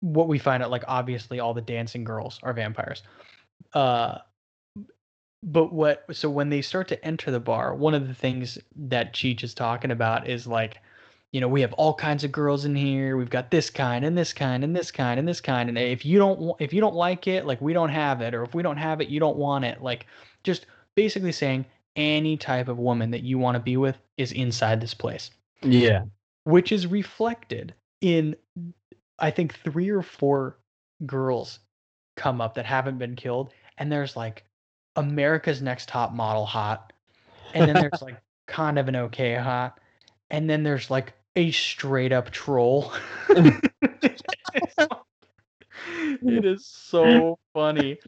what we find out like obviously all the dancing girls are vampires uh but what so when they start to enter the bar one of the things that cheech is talking about is like you know we have all kinds of girls in here. We've got this kind and this kind and this kind and this kind. And if you don't if you don't like it like we don't have it. Or if we don't have it you don't want it. Like just basically saying any type of woman that you want to be with is inside this place. Yeah. which is reflected in I think three or four girls come up that haven't been killed, and there's like America's Next Top Model hot, and then there's like kind of an okay hot, and then there's like a straight up troll. it is so funny.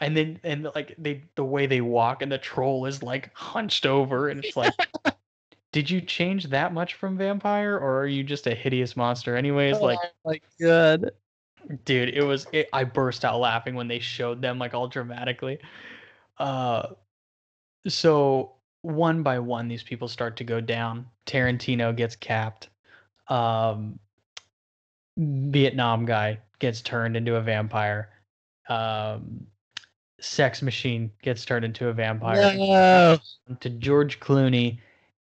And then and like they the way they walk and the troll is like hunched over and it's like did you change that much from vampire or are you just a hideous monster anyways oh like like good. dude it was it, i burst out laughing when they showed them like all dramatically uh so one by one these people start to go down tarantino gets capped um vietnam guy gets turned into a vampire um sex machine gets turned into a vampire No. to George Clooney,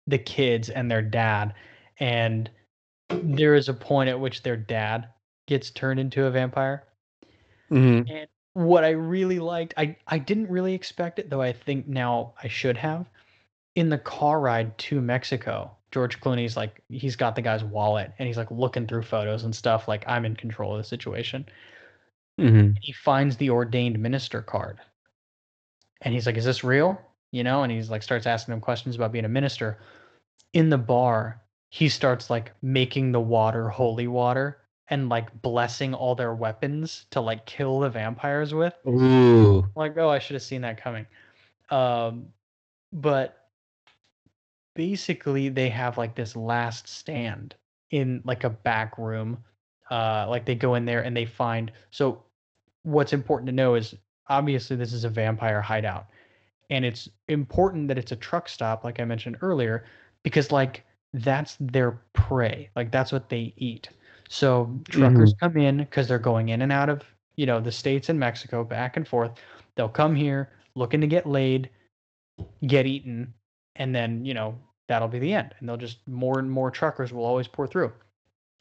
the kids, and their dad. And there is a point at which their dad gets turned into a vampire. Mhm. And what I really liked, I, I didn't really expect it, though I think now I should have. In the car ride to Mexico, George Clooney's like, he's got the guy's wallet and he's like looking through photos and stuff, like, I'm in control of the situation. Mhm. he finds the ordained minister card. And he's like is this real? You know and he's like starts asking him questions about being a minister. In the bar he starts like making the water holy water and like blessing all their weapons to like kill the vampires with. Ooh. like oh i should have seen that coming. Um but basically they have like this last stand in like a back room. Uh like they go in there and they find so what's important to know is obviously this is a vampire hideout. And it's important that it's a truck stop like i mentioned earlier because like that's their prey. Like that's what they eat so truckers mm-hmm. come in because they're going in and out of you know the states and mexico back and forth they'll come here looking to get laid get eaten and then you know that'll be the end and they'll just more and more truckers will always pour through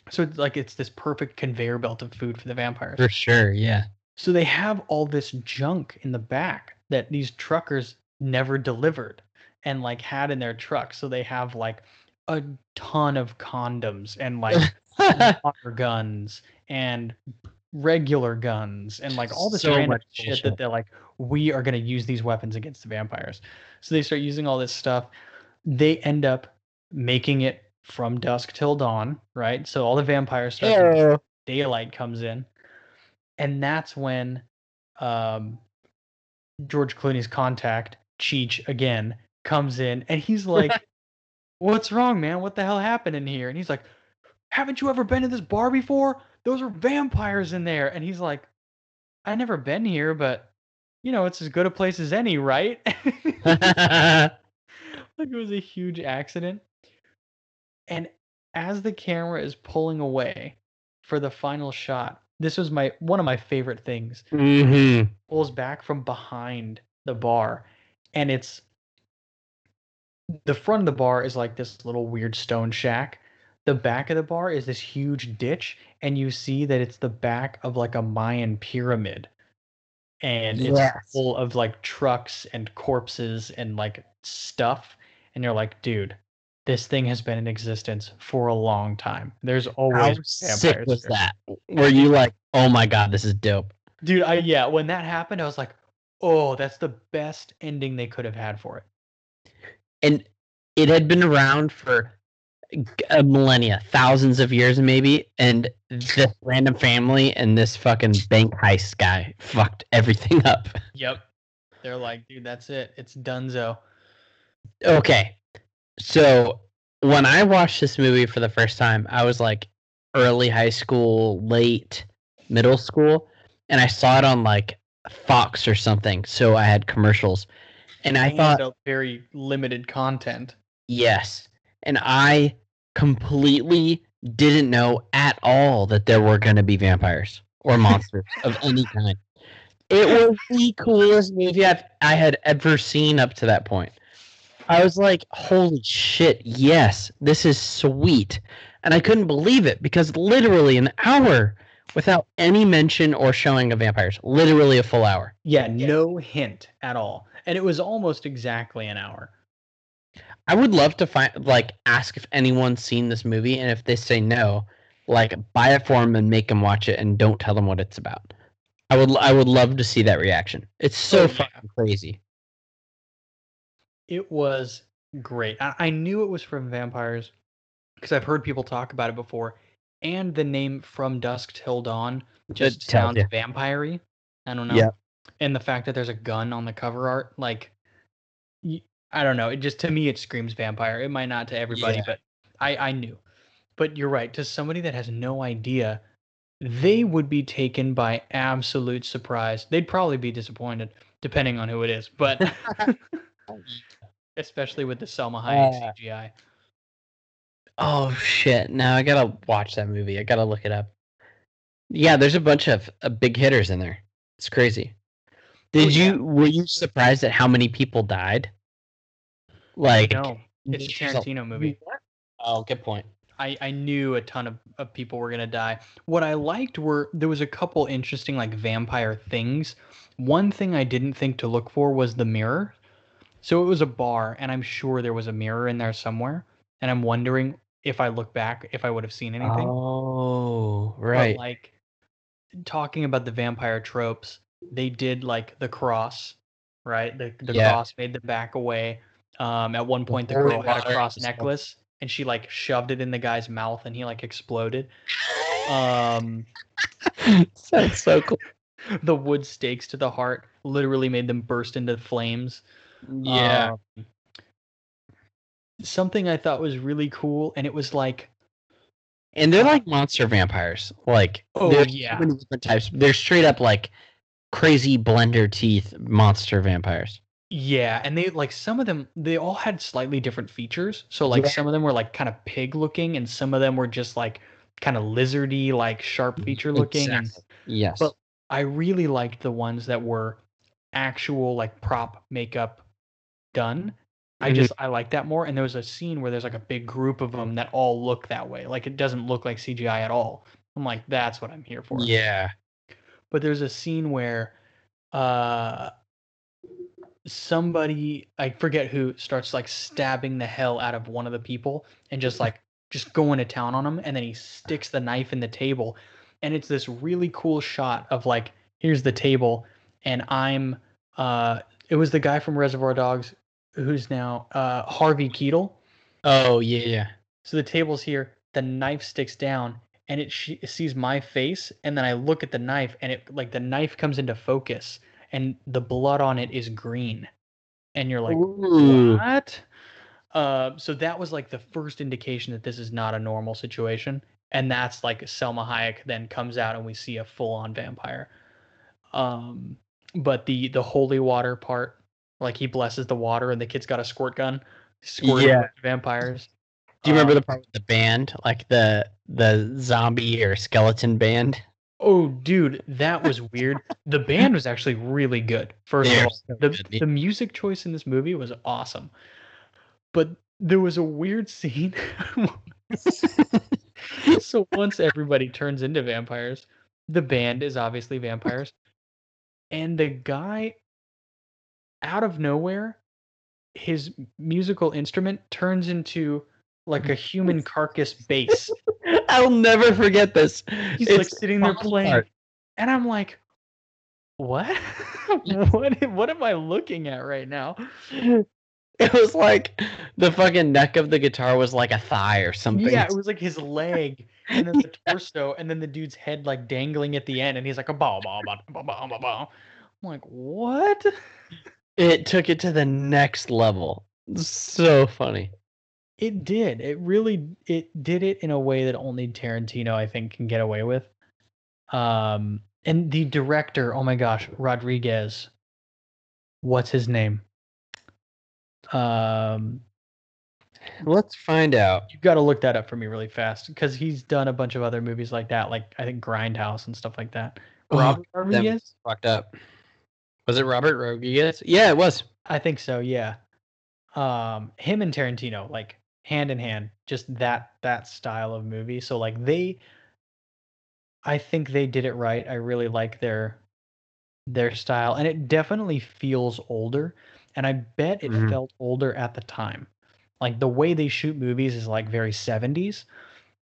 so it's like it's this perfect conveyor belt of food for the vampires For sure. Yeah. so they have all this junk in the back that these truckers never delivered and like had in their truck. So they have like a ton of condoms and like water guns and regular guns and like all this So random shit that they're like, we are gonna use these weapons against the vampires. So they start using all this stuff. They end up making it from dusk till dawn, right? So all the vampires start Ew. daylight comes in and that's when um george clooney's contact cheech again comes in and he's like what's wrong man what the hell happened in here and he's like haven't you ever been to this bar before those are vampires in there and he's like i never been here but you know it's as good a place as any right like it was a huge accident. And as the camera is pulling away for the final shot, this was my one of my favorite things. Mhm. Pulls back from behind the bar, and it's the front of the bar is like this little weird stone shack. The back of the bar is this huge ditch, and you see that it's the back of like a Mayan pyramid. And it's Yes. full of like trucks and corpses and like stuff. And you're like, dude, this thing has been in existence for a long time. There's How always sick vampires. was here." that? Were you like, oh my god, this is dope? Dude, I yeah, when that happened, I was like, "Oh, that's the best ending they could have had for it." And it had been around for a uh, millennia, thousands of years maybe, and this random family and this fucking bank heist guy fucked everything up. Yep. They're like, "Dude, that's it. It's Dunzo." Okay. So when I watched this movie for the first time, I was like early high school, late middle school, and I saw it on like Fox or something. So I had commercials. And I thought, very limited content. yes. And I completely didn't know at all that there were going to be vampires or monsters of any kind. It was the coolest movie I've, I had ever seen up to that point. I was like, holy shit, yes, this is sweet. And I couldn't believe it because literally an hour without any mention or showing of vampires. Literally a full hour. Yeah, no hint at all. And it was almost exactly an hour. I would love to find like ask if anyone's seen this movie and if they say no, like buy it for them and make them watch it and don't tell them what it's about. I would I would love to see that reaction. It's so Oh, yeah. fucking crazy. It was great. I, I knew it was from vampires because I've heard people talk about it before. And the name From Dusk Till Dawn just tells sounds ya. vampire-y. I don't know. Yeah. And the fact that there's a gun on the cover art, like, I don't know. It just to me it screams vampire. It might not to everybody, Yeah. but I I knew. But you're right. To somebody that has no idea, they would be taken by absolute surprise. They'd probably be disappointed, depending on who it is. But especially with the Salma Hayek Uh, CGI. Oh shit! Now I gotta watch that movie. I gotta look it up. Yeah, there's a bunch of uh, big hitters in there. It's crazy. Oh, Did Oh, yeah. you were you surprised at how many people died? Like No, it's a Tarantino movie. Oh, good point. I, I knew a ton of, of people were gonna die. What I liked were there was a couple interesting like vampire things. One thing I didn't think to look for was the mirror. So it was a bar, and I'm sure there was a mirror in there somewhere. And I'm wondering if I look back if I would have seen anything. Oh, But, right. like talking about the vampire tropes, they did like the cross, right? The the Yeah. cross made them back away. Um, at one point, the girl had a cross necklace, and she like shoved it in the guy's mouth, and he like exploded. Um, Sounds so cool. the wood stakes to the heart literally made them burst into flames. Yeah. Um, something I thought was really cool, and it was like, and they're like monster vampires. Like Oh, yeah. different types. They're straight up like crazy blender teeth monster vampires. Yeah, and they like some of them they all had slightly different features. So like Yeah. some of them were like kind of pig looking and some of them were just like kind of lizardy like sharp feature looking and Exactly. Yes. But- I really liked the ones that were actual like prop makeup done. I Mhm. just I like that more and there was a scene where there's like a big group of them that all look that way. Like it doesn't look like CGI at all. I'm like that's what I'm here for yeah. But there's a scene where uh somebody I forget who starts like stabbing the hell out of one of the people and just like just going to town on him and then he sticks the knife in the table and it's this really cool shot of like here's the table and I'm uh it was the guy from Reservoir Dogs who's now uh Harvey Keitel Oh yeah, yeah. so the table's here, the knife sticks down, and it, she, it sees my face, and then I look at the knife, and it like the knife comes into focus, and the blood on it is green, and you're like, Ooh. what? Uh, so that was like the first indication that this is not a normal situation, and that's like Salma Hayek then comes out, and we see a full-on vampire. Um, but the the holy water part, like he blesses the water, and the kid's got a squirt gun, squirting Yeah. vampires. Do you remember Um, the part with the band, like the the zombie or skeleton band? Oh, dude, that was weird. the band was actually really good. First They of all, so the good, the music choice in this movie was awesome, but there was a weird scene. so once everybody turns into vampires, the band is obviously vampires, and the guy, out of nowhere, his musical instrument turns into like a human carcass bass. I'll never forget this. He's like sitting there playing, and I'm like, "What? what? What am I looking at right now?" It was like the fucking neck of the guitar was like a thigh or something. Yeah, it was like his leg, and then the torso, and then the dude's head like dangling at the end, and he's like a bow, bow, bow, bow, bow, bow. I'm like, what? It took it to the next level. So funny. It did. It really it did it in a way that only Tarantino I think can get away with. Um and the director, oh my gosh, Rodriguez. What's his name? Um Let's find out. you got to look that up for me really fast because he's done a bunch of other movies like that, like I think Grindhouse and stuff like that. Oh, Robert Rodriguez? fucked up. Was it Robert Rodriguez? Yeah, it was. I think so, yeah. Um him and Tarantino like hand in hand, just that that style of movie. So like they I think they did it right. I really like their their style and it definitely feels older and I bet it Mhm. felt older at the time. Like the way they shoot movies is like very 70s.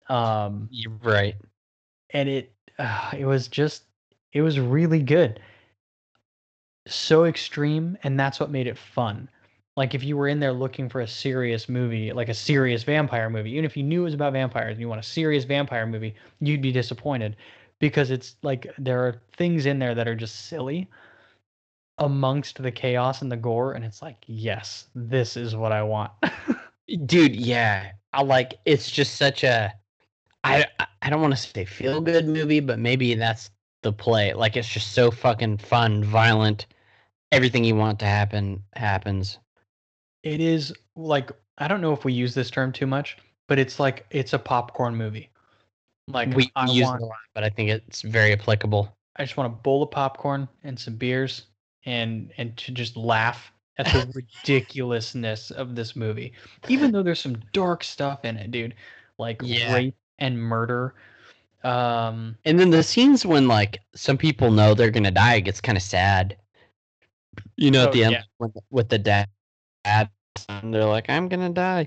Um You're right. and it uh, it was just it was really good so extreme and that's what made it fun like if you were in there looking for a serious movie like a serious vampire movie even if you knew it was about vampires and you want a serious vampire movie you'd be disappointed because it's like there are things in there that are just silly amongst the chaos and the gore and it's like yes this is what i want Dude, yeah. I like it's just such a I I don't want to say feel good movie, but maybe that's the play. Like it's just so fucking fun, violent. Everything you want to happen happens. It is like I don't know if we use this term too much, but it's like it's a popcorn movie. Like we I use want, it a lot, but I think it's very applicable. I just want a bowl of popcorn and some beers and and to just laugh at the ridiculousness of this movie. Even though there's some dark stuff in it, dude, like Yeah. rape and murder. Um, And then the scenes when like some people know they're gonna die, it gets kind of sad. You know, Oh, at the end yeah. with, with the dad, and they're like, "I'm gonna die."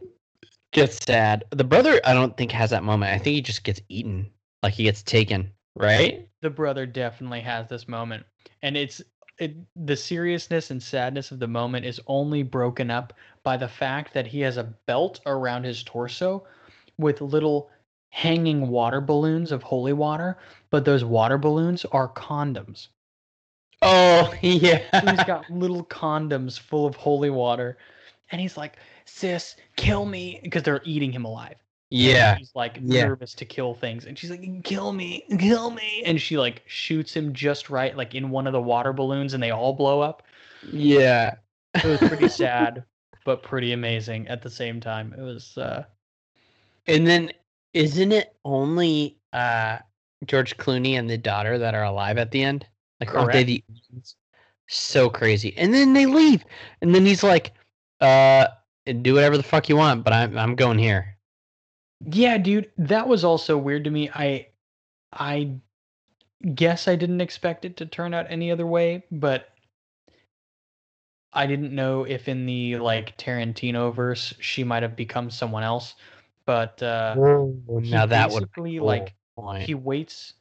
Gets sad. The brother, I don't think has that moment. I think he just gets eaten, like he gets taken. Right? the brother definitely has this moment and it's it, the seriousness and sadness of the moment is only broken up by the fact that he has a belt around his torso with little hanging water balloons of holy water but those water balloons are condoms Oh yeah. he's got little condoms full of holy water and he's like sis kill me because they're eating him alive and yeah. He's like Yeah. nervous to kill things. And she's like, kill me, kill me. And she like shoots him just right, like in one of the water balloons, and they all blow up. Yeah. It was pretty sad, but pretty amazing at the same time. It was uh And then isn't it only uh George Clooney and the daughter that are alive at the end? Like aren't they the so crazy. And then they leave. And then he's like, uh do whatever the fuck you want, but I'm I'm going here. Yeah, dude, that was also weird to me. I I guess I didn't expect it to turn out any other way, but I didn't know if in the like Tarantino verse she might have become someone else. But uh he now that would basically like point. he waits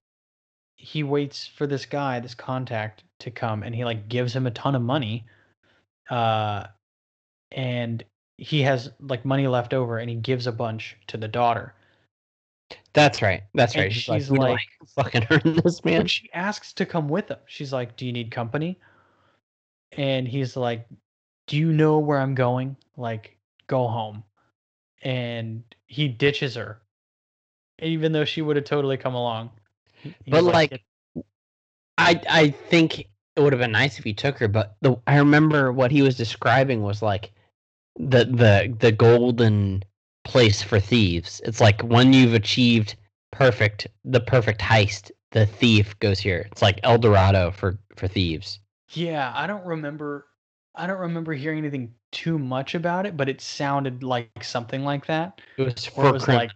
he waits for this guy this contact to come and he like gives him a ton of money uh and he has like money left over and he gives a bunch to the daughter That's right. That's and right. She's, she's like, "You know, like- fucking earned this man. she asks to come with him she's like do you need company and he's like do you know where i'm going like go home and he ditches her even though she would have totally come along He- But, like, "Get I I think it would have been nice if he took her, but the I remember what he was describing was like the the the golden place for thieves. It's like when you've achieved perfect the perfect heist, the thief goes here. It's like El Dorado for for thieves. Yeah, I don't remember I don't remember hearing anything too much about it, but it sounded like something like that. It was for it was like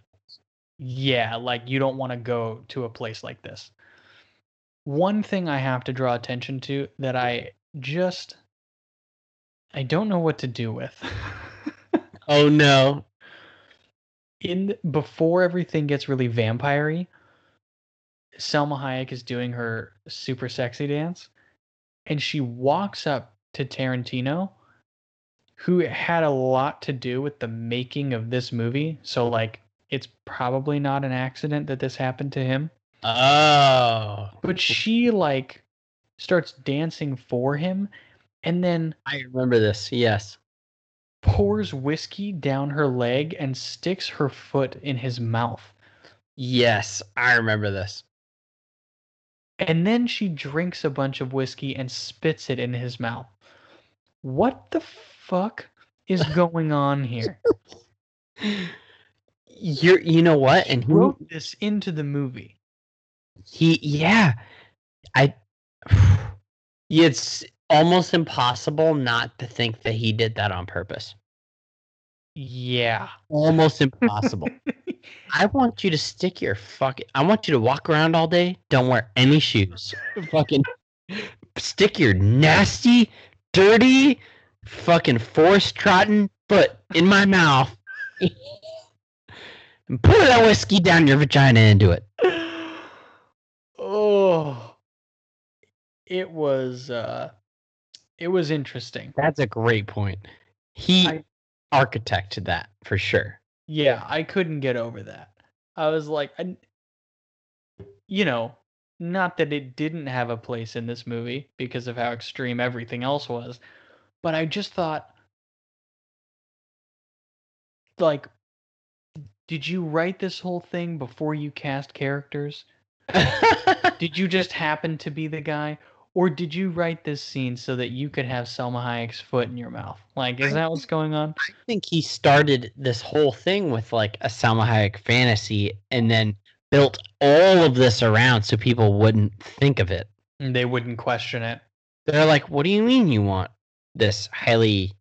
yeah, like you don't want to go to a place like this. One thing I have to draw attention to that I just I don't know what to do with. Oh no. in before everything gets really vampire Salma Hayek is doing her super sexy dance, and she walks up to Tarantino, who had a lot to do with the making of this movie. So like, it's probably not an accident that this happened to him. Oh. But she like starts dancing for him, and then I remember this. Yes. pours whiskey down her leg and sticks her foot in his mouth. Yes, I remember this. And then she drinks a bunch of whiskey and spits it in his mouth. What the fuck is going on here? You're you know what? And he, wrote this into the movie. he yeah. I it's almost impossible not to think that he did that on purpose. Yeah. Almost impossible. I want you to stick your fucking. I want you to walk around all day. Don't wear any shoes. fucking stick your nasty, dirty, fucking forest trotting foot in my mouth and pour that whiskey down your vagina and do it. oh. It was uh it was interesting. That's a great point. He I- architected that for sure. Yeah, I couldn't get over that. I was like, I, you know, not that it didn't have a place in this movie because of how extreme everything else was, but I just thought, like, did you write this whole thing before you cast characters? Did you just happen to be the guy? Or did you write this scene so that you could have Salma Hayek's foot in your mouth? Like, is I that what's going on? I think he started this whole thing with like a Salma Hayek fantasy and then built all of this around so people wouldn't think of it. And They wouldn't question it. They're like, what do you mean you want this highly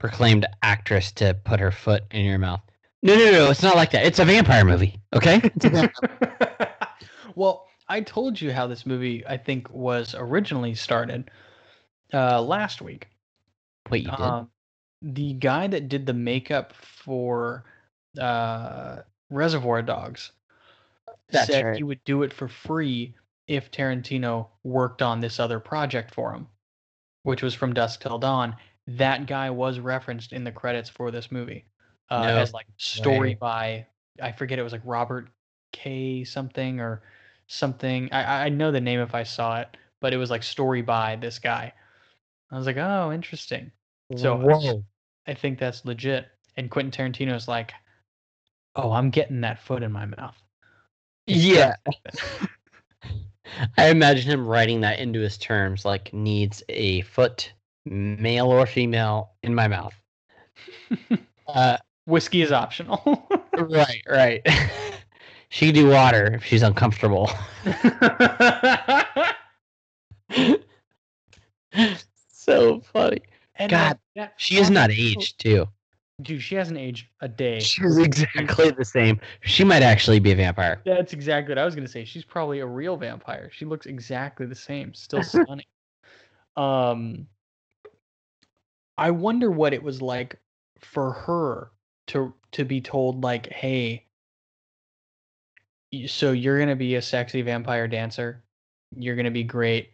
proclaimed actress to put her foot in your mouth? No, no, no, it's not like that. It's a vampire movie, okay? Vampire- well, I told you how this movie I think was originally started uh, last week. Wait, you did? Um, the guy that did the makeup for uh, Reservoir Dogs That's said right. he would do it for free if Tarantino worked on this other project for him, which was From Dusk Till Dawn. That guy was referenced in the credits for this movie uh, No as like story way. by I forget it was like Robert K something or something. I I know the name if I saw it, but it was like story by this guy. I was like, oh, interesting. So Whoa. I think that's legit. And Quentin Tarantino's like, oh, I'm getting that foot in my mouth. Yeah. I imagine him writing that into his terms like needs a foot, male or female, in my mouth. Uh, Whiskey is optional. right, right. she can do water if she's uncomfortable. so funny. And God, like, that She is not aged too. Dude, she hasn't aged a day. She's exactly the same. She might actually be a vampire. That's exactly what I was gonna say. She's probably a real vampire. She looks exactly the same. Still stunning. Um, I wonder what it was like for her to to be told like, "Hey, so you're gonna be a sexy vampire dancer. You're gonna be great.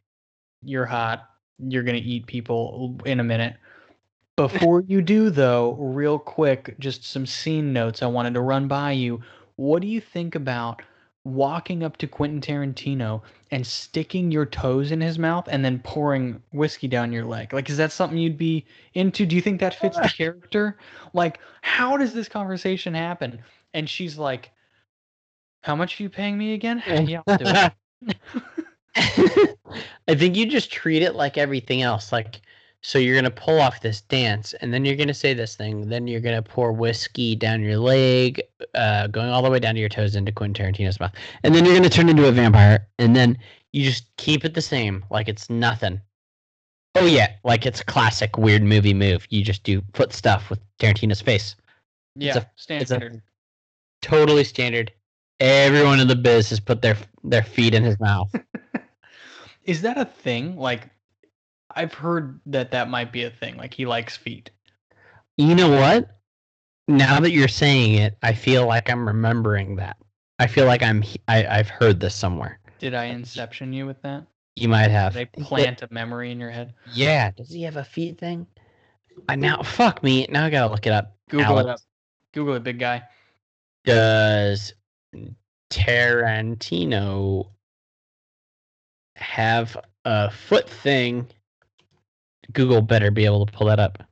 You're hot. You're gonna eat people in a minute." Before you do, though, real quick, just some scene notes I wanted to run by you. What do you think about walking up to Quentin Tarantino and sticking your toes in his mouth and then pouring whiskey down your leg? Like, is that something you'd be into? Do you think that fits the character? Like, how does this conversation happen? And she's like, How much are you paying me again? yeah, I'll do it. I think you just treat it like everything else. Like, so you're gonna pull off this dance, and then you're gonna say this thing. Then you're gonna pour whiskey down your leg, uh, going all the way down to your toes into Quentin Tarantino's mouth, and then you're gonna turn into a vampire, and then you just keep it the same, like it's nothing. Oh yeah, like it's classic weird movie move. You just do foot stuff with Tarantino's face. Yeah, a- it's a- standard. Totally standard. Everyone in the biz has put their their feet in his mouth. Is that a thing? Like, I've heard that that might be a thing. Like, he likes feet. You know what? now that you're saying it, I feel like I'm remembering that. I feel like I'm I, I've heard this somewhere. Did I inception you with that? You might have. Did I plant a memory in your head? Yeah. Does he have a feet thing? I now fuck me. Now I gotta look it up. Google it up. Google it, big guy. Does Tarantino have a foot thing? Google better be able to pull that up.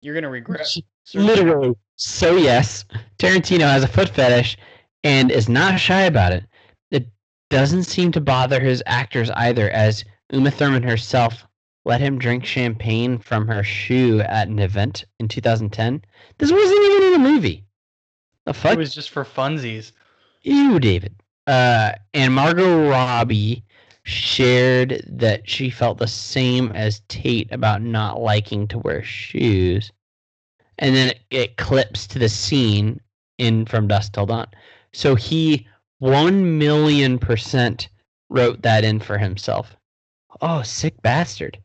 You're gonna regret. Literally. So yes, Tarantino has a foot fetish and is not shy about it. It doesn't seem to bother his actors either, as Uma Thurman herself let him drink champagne from her shoe at an event in 2010. This wasn't even in a movie. The fuck? It was just for funsies. Ew, David. Uh, and Margot Robbie shared that she felt the same as Tate about not liking to wear shoes. And then it, it clips to the scene in From Dusk Till Dawn. So he one million percent wrote that in for himself. Oh, sick bastard.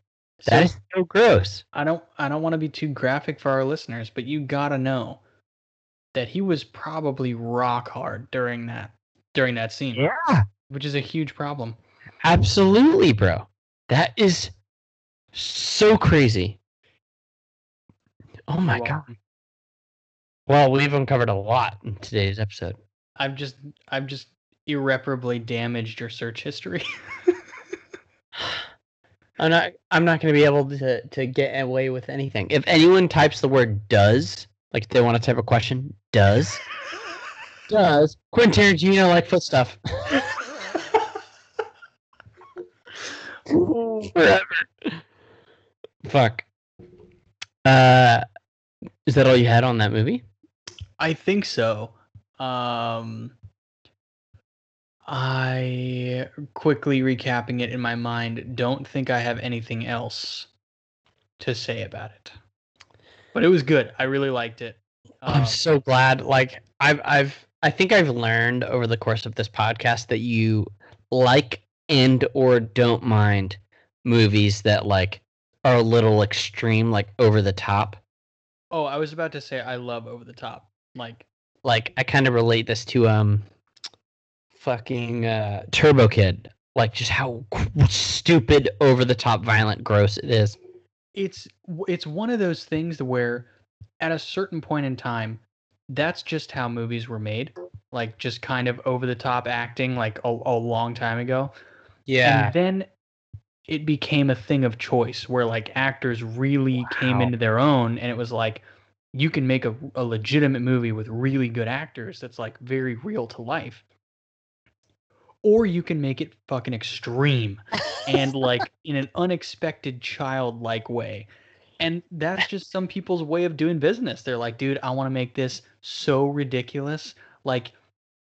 That So- is so gross. I don't I don't want to be too graphic for our listeners, but you gotta know that he was probably rock hard during that during that scene, Yeah. which is a huge problem. Absolutely, bro. That is so crazy. Oh my You're god. Well, we've uncovered a lot in today's episode. I've just I've just irreparably damaged your search history. I'm not I'm not going to be able to to get away with anything. If anyone types the word does, like they want to type a question, does does Quentin Tarantino like foot stuff? Forever. Fuck. Uh is that all you had on that movie? I think so. Um, I quickly recapping it in my mind, don't think I have anything else to say about it. But it was good. I really liked it. I'm Um, so glad. Like I've I've I think I've learned over the course of this podcast that you like and or don't mind movies that like are a little extreme, like over the top. oh, I was about to say I love over the top. Like Like I kind of relate this to um fucking uh Turbo Kid. Like just how stupid, over the top, violent, gross it is. it's it's one of those things where at a certain point in time that's just how movies were made like just kind of over the top acting like a, a long time ago and then it became a thing of choice where like actors really came into their own and it was like you can make a, a legitimate movie with really good actors that's like very real to life. Or you can make it fucking extreme and like in an unexpected childlike way. And that's just some people's way of doing business. They're like dude i want to make this so ridiculous. Like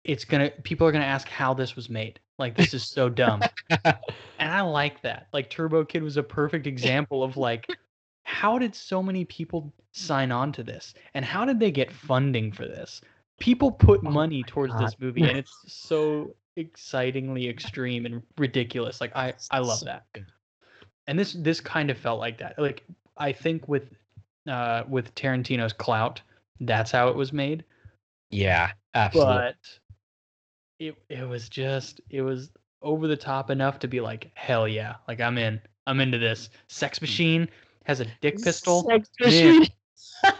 it's gonna people are gonna ask how this was made like this is so dumb and I like that. Like Turbo Kid was a perfect example of like how did so many people sign on to this and how did they get funding for this? People put Oh money towards God. this movie and it's so excitingly extreme and ridiculous. Like I I love So that. good. And this this kind of felt like that. Like I think with uh with Tarantino's clout, that's how it was made yeah, absolutely. but it it was just it was over the top enough to be like hell yeah like i'm in i'm into this. Sex mm. machine has a dick pistol. Sex machine.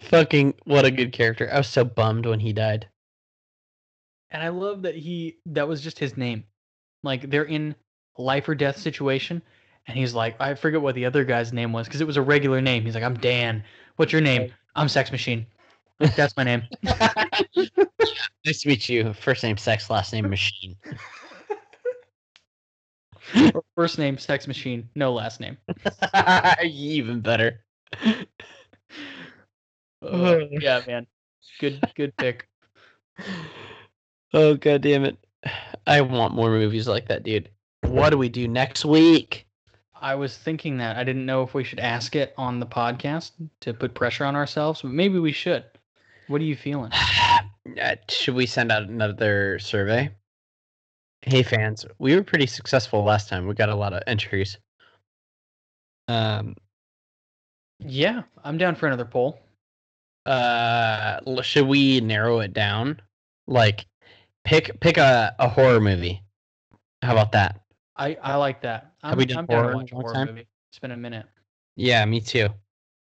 Fucking what a good character. I was so bummed when he died. and i love that he that was just his name. Like they're in life or death situation and he's like i forget what the other guy's name was because it was a regular name. He's like i'm dan. What's your name? I'm sex machine that's my name nice to meet you. First name sex, last name machine. Or first name sex machine no last name Even better. Uh, yeah man good good pick Oh god damn it. I want more movies like that, dude. What do we do next week? I was thinking that. I didn't know if we should ask it on the podcast to put pressure on ourselves, but maybe we should. What are you feeling? Uh, Should we send out another survey? Hey fans, we were pretty successful last time. We got a lot of entries. Um Yeah, I'm down for another poll. Uh, should we narrow it down? Like, pick pick a, a horror movie. How about that? I, I like that. I'm, we done I'm down horror to watch a horror time? movie. It's been a minute. Yeah, me too.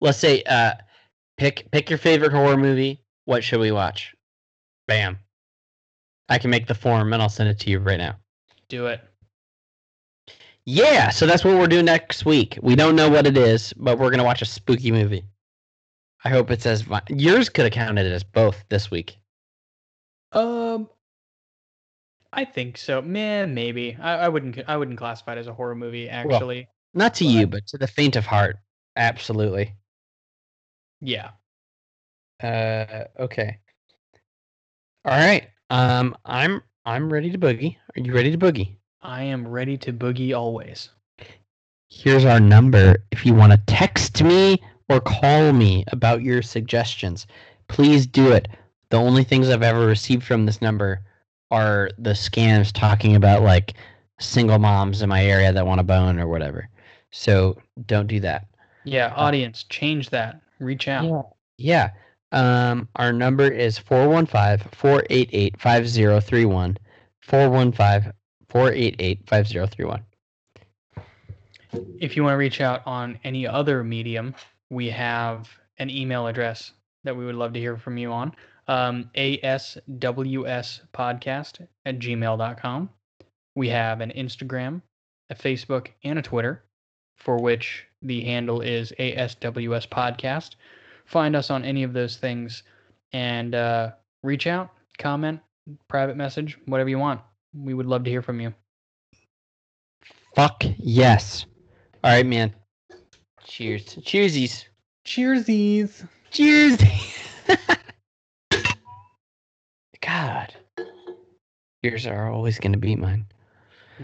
Let's say uh, pick pick your favorite horror movie. What should we watch? Bam. I can make the form and I'll send it to you right now. Do it. Yeah, so that's what we're doing next week. We don't know what it is, but we're gonna watch a spooky movie. I hope it says vi- yours could have counted as both this week. Um, I think so. Man, maybe. I, I wouldn't. I wouldn't classify it as a horror movie. Actually, Not to Well, you, but to the faint of heart. Absolutely. yeah. Uh, okay. All right. Um, I'm I'm ready to boogie. Are you ready to boogie? I am ready to boogie always. Here's our number. If you want to text me or call me about your suggestions, please do it. The only things I've ever received from this number are the scams talking about like single moms in my area that want a bone or whatever. So don't do that. Yeah, audience, change that. Reach out. Yeah. Um, our number is 415-488-5031. 415-488-5031. If you want to reach out on any other medium, we have an email address that we would love to hear from you on. Um, aswspodcast at gmail.com. We have an Instagram, a Facebook, and a Twitter, for which the handle is ASWS Podcast. Find us on any of those things and uh, reach out, comment, private message, whatever you want. We would love to hear from you. Fuck yes. All right, man. Cheers. Cheersies. Cheersies. Cheers. God. Yours are always going to beat mine.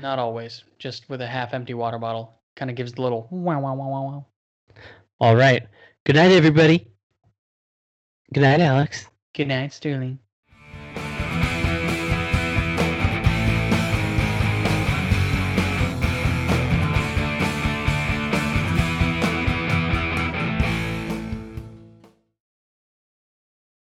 Not always. Just with a half empty water bottle. Kind of gives the little wow, wow, wow, wow, wow. All right. Good night, everybody. Good night, Alex. Good night, Sterling.